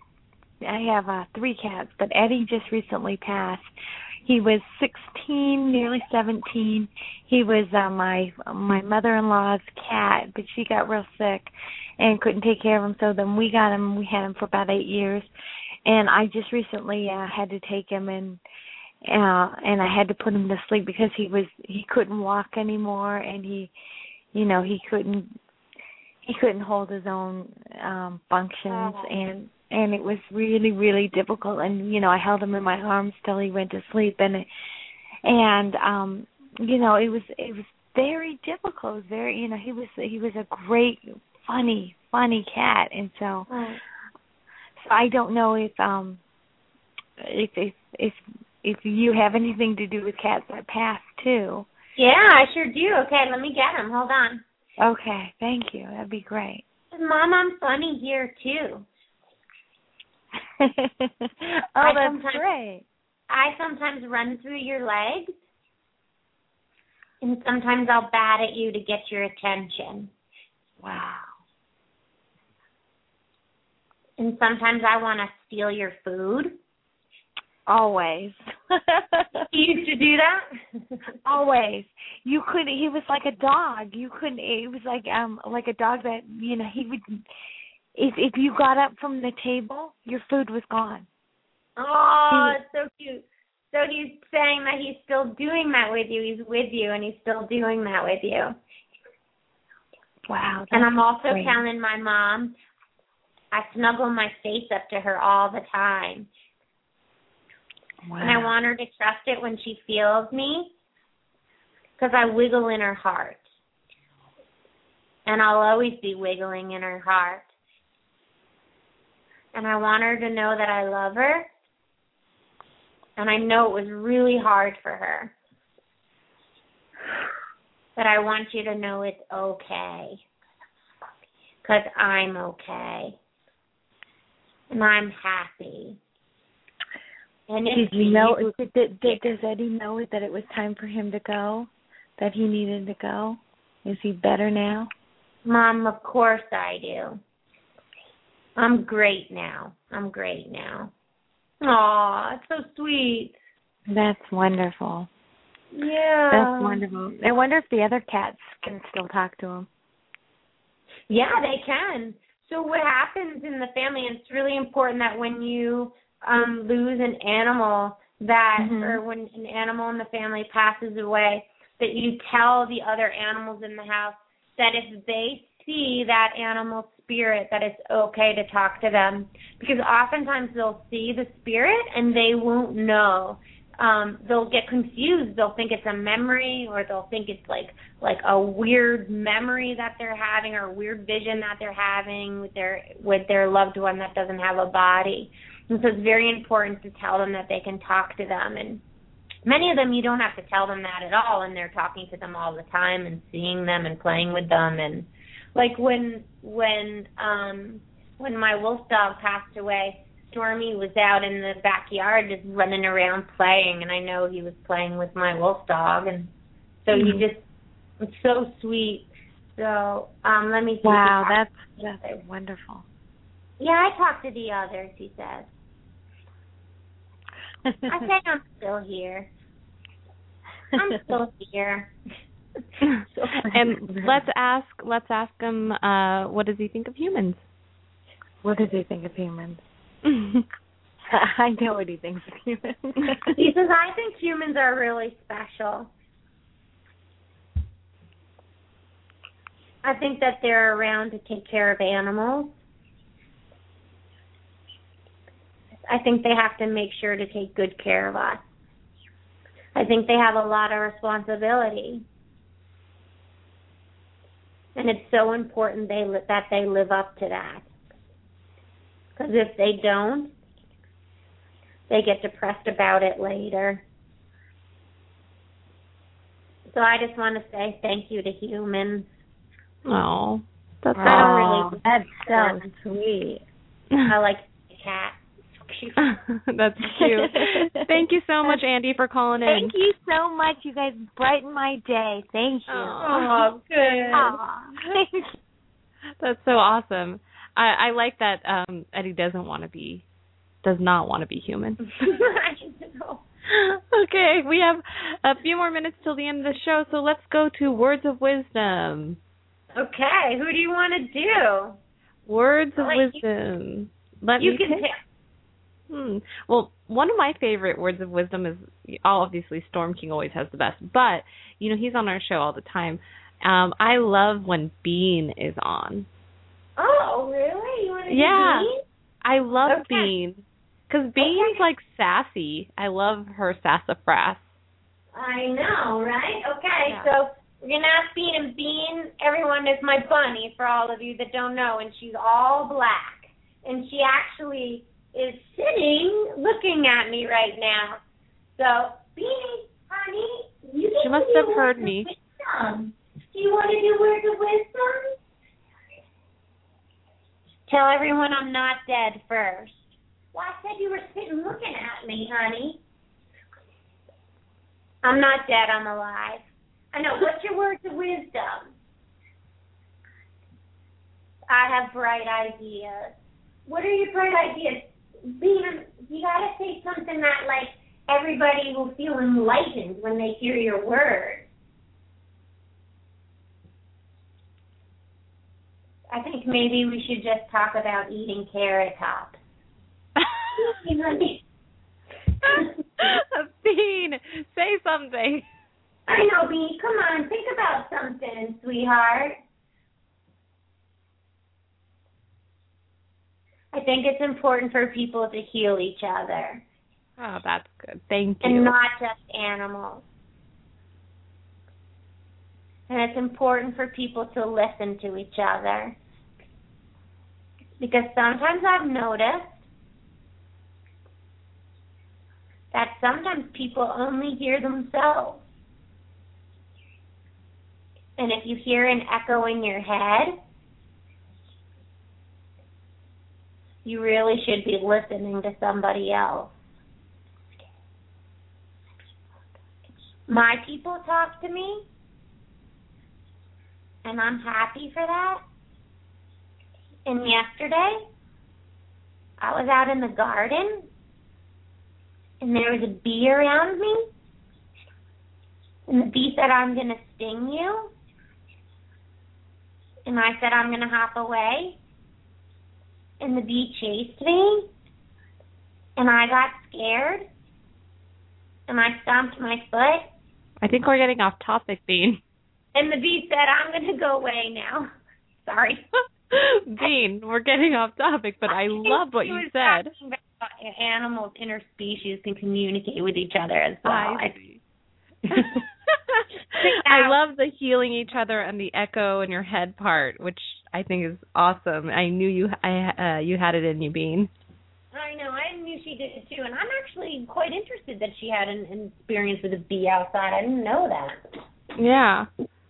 [SPEAKER 8] I have uh, three cats, but Eddie just recently passed. He was 16, nearly 17. He was uh, my my mother-in-law's cat, but she got real sick and couldn't take care of him. So then we got him. We had him for about eight years, and I just recently uh, had to take him and uh and I had to put him to sleep because he was he couldn't walk anymore and he you know he couldn't he couldn't hold his own um functions
[SPEAKER 3] Oh.
[SPEAKER 8] and and it was really really difficult and you know I held him in my arms till he went to sleep and it, and um you know it was it was very difficult it was very you know he was he was a great funny funny cat and so so I don't know if um if if if if you have anything to do with cats that pass too.
[SPEAKER 3] Yeah, I sure do. Okay, let me get him. Hold on.
[SPEAKER 8] Okay, thank you. That'd be great.
[SPEAKER 3] Mom, I'm funny here too. (laughs)
[SPEAKER 8] oh,
[SPEAKER 3] I
[SPEAKER 8] that's great.
[SPEAKER 3] I sometimes run through your legs, and sometimes I'll bat at you to get your attention.
[SPEAKER 8] Wow.
[SPEAKER 3] And sometimes I want to steal your food.
[SPEAKER 8] Always. (laughs)
[SPEAKER 3] You used to do that? (laughs)
[SPEAKER 8] Always. You couldn't he was like a dog. You couldn't it was like um like a dog that you know, he would if if you got up from the table, your food was gone.
[SPEAKER 3] Oh, it's so cute. So he's saying that he's still doing that with you. He's with you, and he's still doing that with you.
[SPEAKER 8] Wow.
[SPEAKER 3] And I'm also
[SPEAKER 8] great.
[SPEAKER 3] telling my mom I snuggle my face up to her all the time.
[SPEAKER 8] wow.
[SPEAKER 3] And I want her to trust it when she feels me because I wiggle in her heart. And I'll always be wiggling in her heart. And I want her to know that I love her. And I know it was really hard for her. But I want you to know it's okay. Because I'm okay. And I'm happy. And
[SPEAKER 8] Did
[SPEAKER 3] if
[SPEAKER 8] you know did, did, did, does Eddie know that it was time for him to go? That he needed to go? Is he better now?
[SPEAKER 3] Mom, of course I do. I'm great now. I'm great now. Aw, it's so sweet.
[SPEAKER 8] That's wonderful.
[SPEAKER 3] Yeah.
[SPEAKER 8] That's wonderful. I wonder if the other cats can still talk to him.
[SPEAKER 3] Yeah, they can. So what happens in the family, and it's really important that when you um lose an animal that
[SPEAKER 8] Mhm.
[SPEAKER 3] or when an animal in the family passes away, that you tell the other animals in the house that if they see that animal spirit that it's okay to talk to them. Because oftentimes they'll see the spirit and they won't know. Um they'll get confused. They'll think it's a memory or they'll think it's like like a weird memory that they're having or a weird vision that they're having with their with their loved one that doesn't have a body. And so it's very important to tell them that they can talk to them. And many of them you don't have to tell them that at all. And they're talking to them all the time and seeing them and playing with them and like when when um when my wolf dog passed away stormy was out in the backyard just running around playing and i know he was playing with my wolf dog and so he
[SPEAKER 8] Mhm.
[SPEAKER 3] just it's so sweet So um, let me see.
[SPEAKER 8] Wow, that's that's wonderful.
[SPEAKER 3] Yeah, I talked to the others. He says. (laughs) I think I'm still here. (laughs) I'm still here. (laughs)
[SPEAKER 2] and let's ask let's ask him uh what does he think of humans?
[SPEAKER 8] What does he think of humans? (laughs) (laughs) I know what he thinks of humans.
[SPEAKER 3] he says I think humans are really special. I think that they're around to take care of animals. I think they have to make sure to take good care of us. I think they have a lot of responsibility. And it's so important they li- that they live up to that. Because if they don't, they get depressed about it later. So I just want to say thank you to humans.
[SPEAKER 2] Oh, that's
[SPEAKER 3] I don't really.
[SPEAKER 8] That's so sweet.
[SPEAKER 3] I like the cat. (laughs)
[SPEAKER 2] That's cute. Thank you so much, Andy, for calling in.
[SPEAKER 8] Thank you so much. You guys brighten my day. Thank you.
[SPEAKER 2] Oh, (laughs)
[SPEAKER 3] good.
[SPEAKER 8] Aw. (laughs)
[SPEAKER 2] That's so awesome. I, I like that um Eddie doesn't want to be does not want to be human.
[SPEAKER 3] I know.
[SPEAKER 2] okay, we have a few more minutes till the end of the show, so let's go to words of wisdom.
[SPEAKER 3] Okay, who do you want to do?
[SPEAKER 2] Words of
[SPEAKER 3] I'll let you-
[SPEAKER 2] wisdom. Let
[SPEAKER 3] you
[SPEAKER 2] me
[SPEAKER 3] can
[SPEAKER 2] pick.
[SPEAKER 3] pick.
[SPEAKER 2] Hmm. Well, one of my favorite words of wisdom is obviously Storm King always has the best, but you know he's on our show all the time. Um, I love when Bean is on.
[SPEAKER 3] Oh, really? You want to
[SPEAKER 2] Yeah.
[SPEAKER 3] do
[SPEAKER 2] I love
[SPEAKER 3] Okay.
[SPEAKER 2] Bean because Bean's
[SPEAKER 3] Okay.
[SPEAKER 2] like sassy. I love her sassafras.
[SPEAKER 3] I know, right? Okay,
[SPEAKER 2] Yeah.
[SPEAKER 3] so we're gonna ask Bean and Bean. Everyone is my bunny for all of you that don't know, and she's all black, and she actually is sitting looking at me right now. So, Bean, honey, you
[SPEAKER 2] She must have heard me.
[SPEAKER 3] wisdom. Do you want to do words of wisdom? Tell everyone I'm not dead first. Well, I said you were sitting looking at me, honey. I'm not dead, I'm alive. I know. What's your words of wisdom? I have bright ideas. What are your bright ideas? Bean, you gotta say something that like everybody will feel enlightened when they hear your words. I think maybe we should just talk about eating carrot tops. (laughs)
[SPEAKER 2] Bean, say something.
[SPEAKER 3] I know, Bee. Come on, think about something, sweetheart. I think it's important for people to heal each other
[SPEAKER 2] Oh, that's good. Thank you.
[SPEAKER 3] and not just animals. And it's important for people to listen to each other. Because sometimes I've noticed that sometimes people only hear themselves. And if you hear an echo in your head, you really should be listening to somebody else. My people talk to me, and I'm happy for that. And yesterday, I was out in the garden, and there was a bee around me. And the bee said, I'm going to sting you. And I said, I'm going to hop away. And the bee chased me. And I got scared. And I stomped my foot.
[SPEAKER 2] I think we're getting off topic, Bean.
[SPEAKER 3] And the bee said, I'm going to go away now. (laughs) Sorry. (laughs)
[SPEAKER 2] Bean, we're getting off topic, but I
[SPEAKER 3] think (laughs)
[SPEAKER 2] love what you said.
[SPEAKER 3] Animals, interspecies can communicate with each other as well.
[SPEAKER 2] I see. I love the healing each other and the echo in your head part, which I think is awesome. I knew you I uh, you had it in you, Bean.
[SPEAKER 3] I know. I knew she did it too, and I'm actually quite interested that she had an, an experience with a bee outside. I didn't know that.
[SPEAKER 2] Yeah.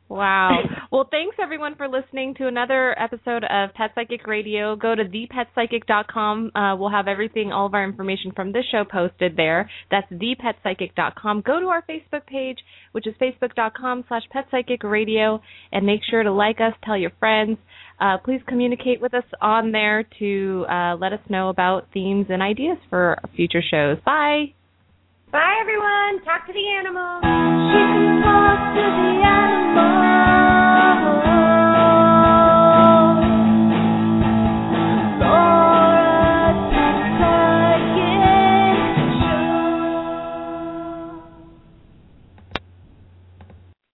[SPEAKER 2] Wow. (laughs) Well, thanks everyone for listening to another episode of Pet Psychic Radio. Go to thepetpsychic.com. Uh, we'll have everything, all of our information from this show posted there. That's thepetpsychic.com. Go to our Facebook page, which is facebook.com slash petpsychicradio, and make sure to like us, tell your friends. Uh, please communicate with us on there to uh, let us know about themes and ideas for future shows. Bye.
[SPEAKER 3] Bye, everyone.
[SPEAKER 9] Talk to the animals.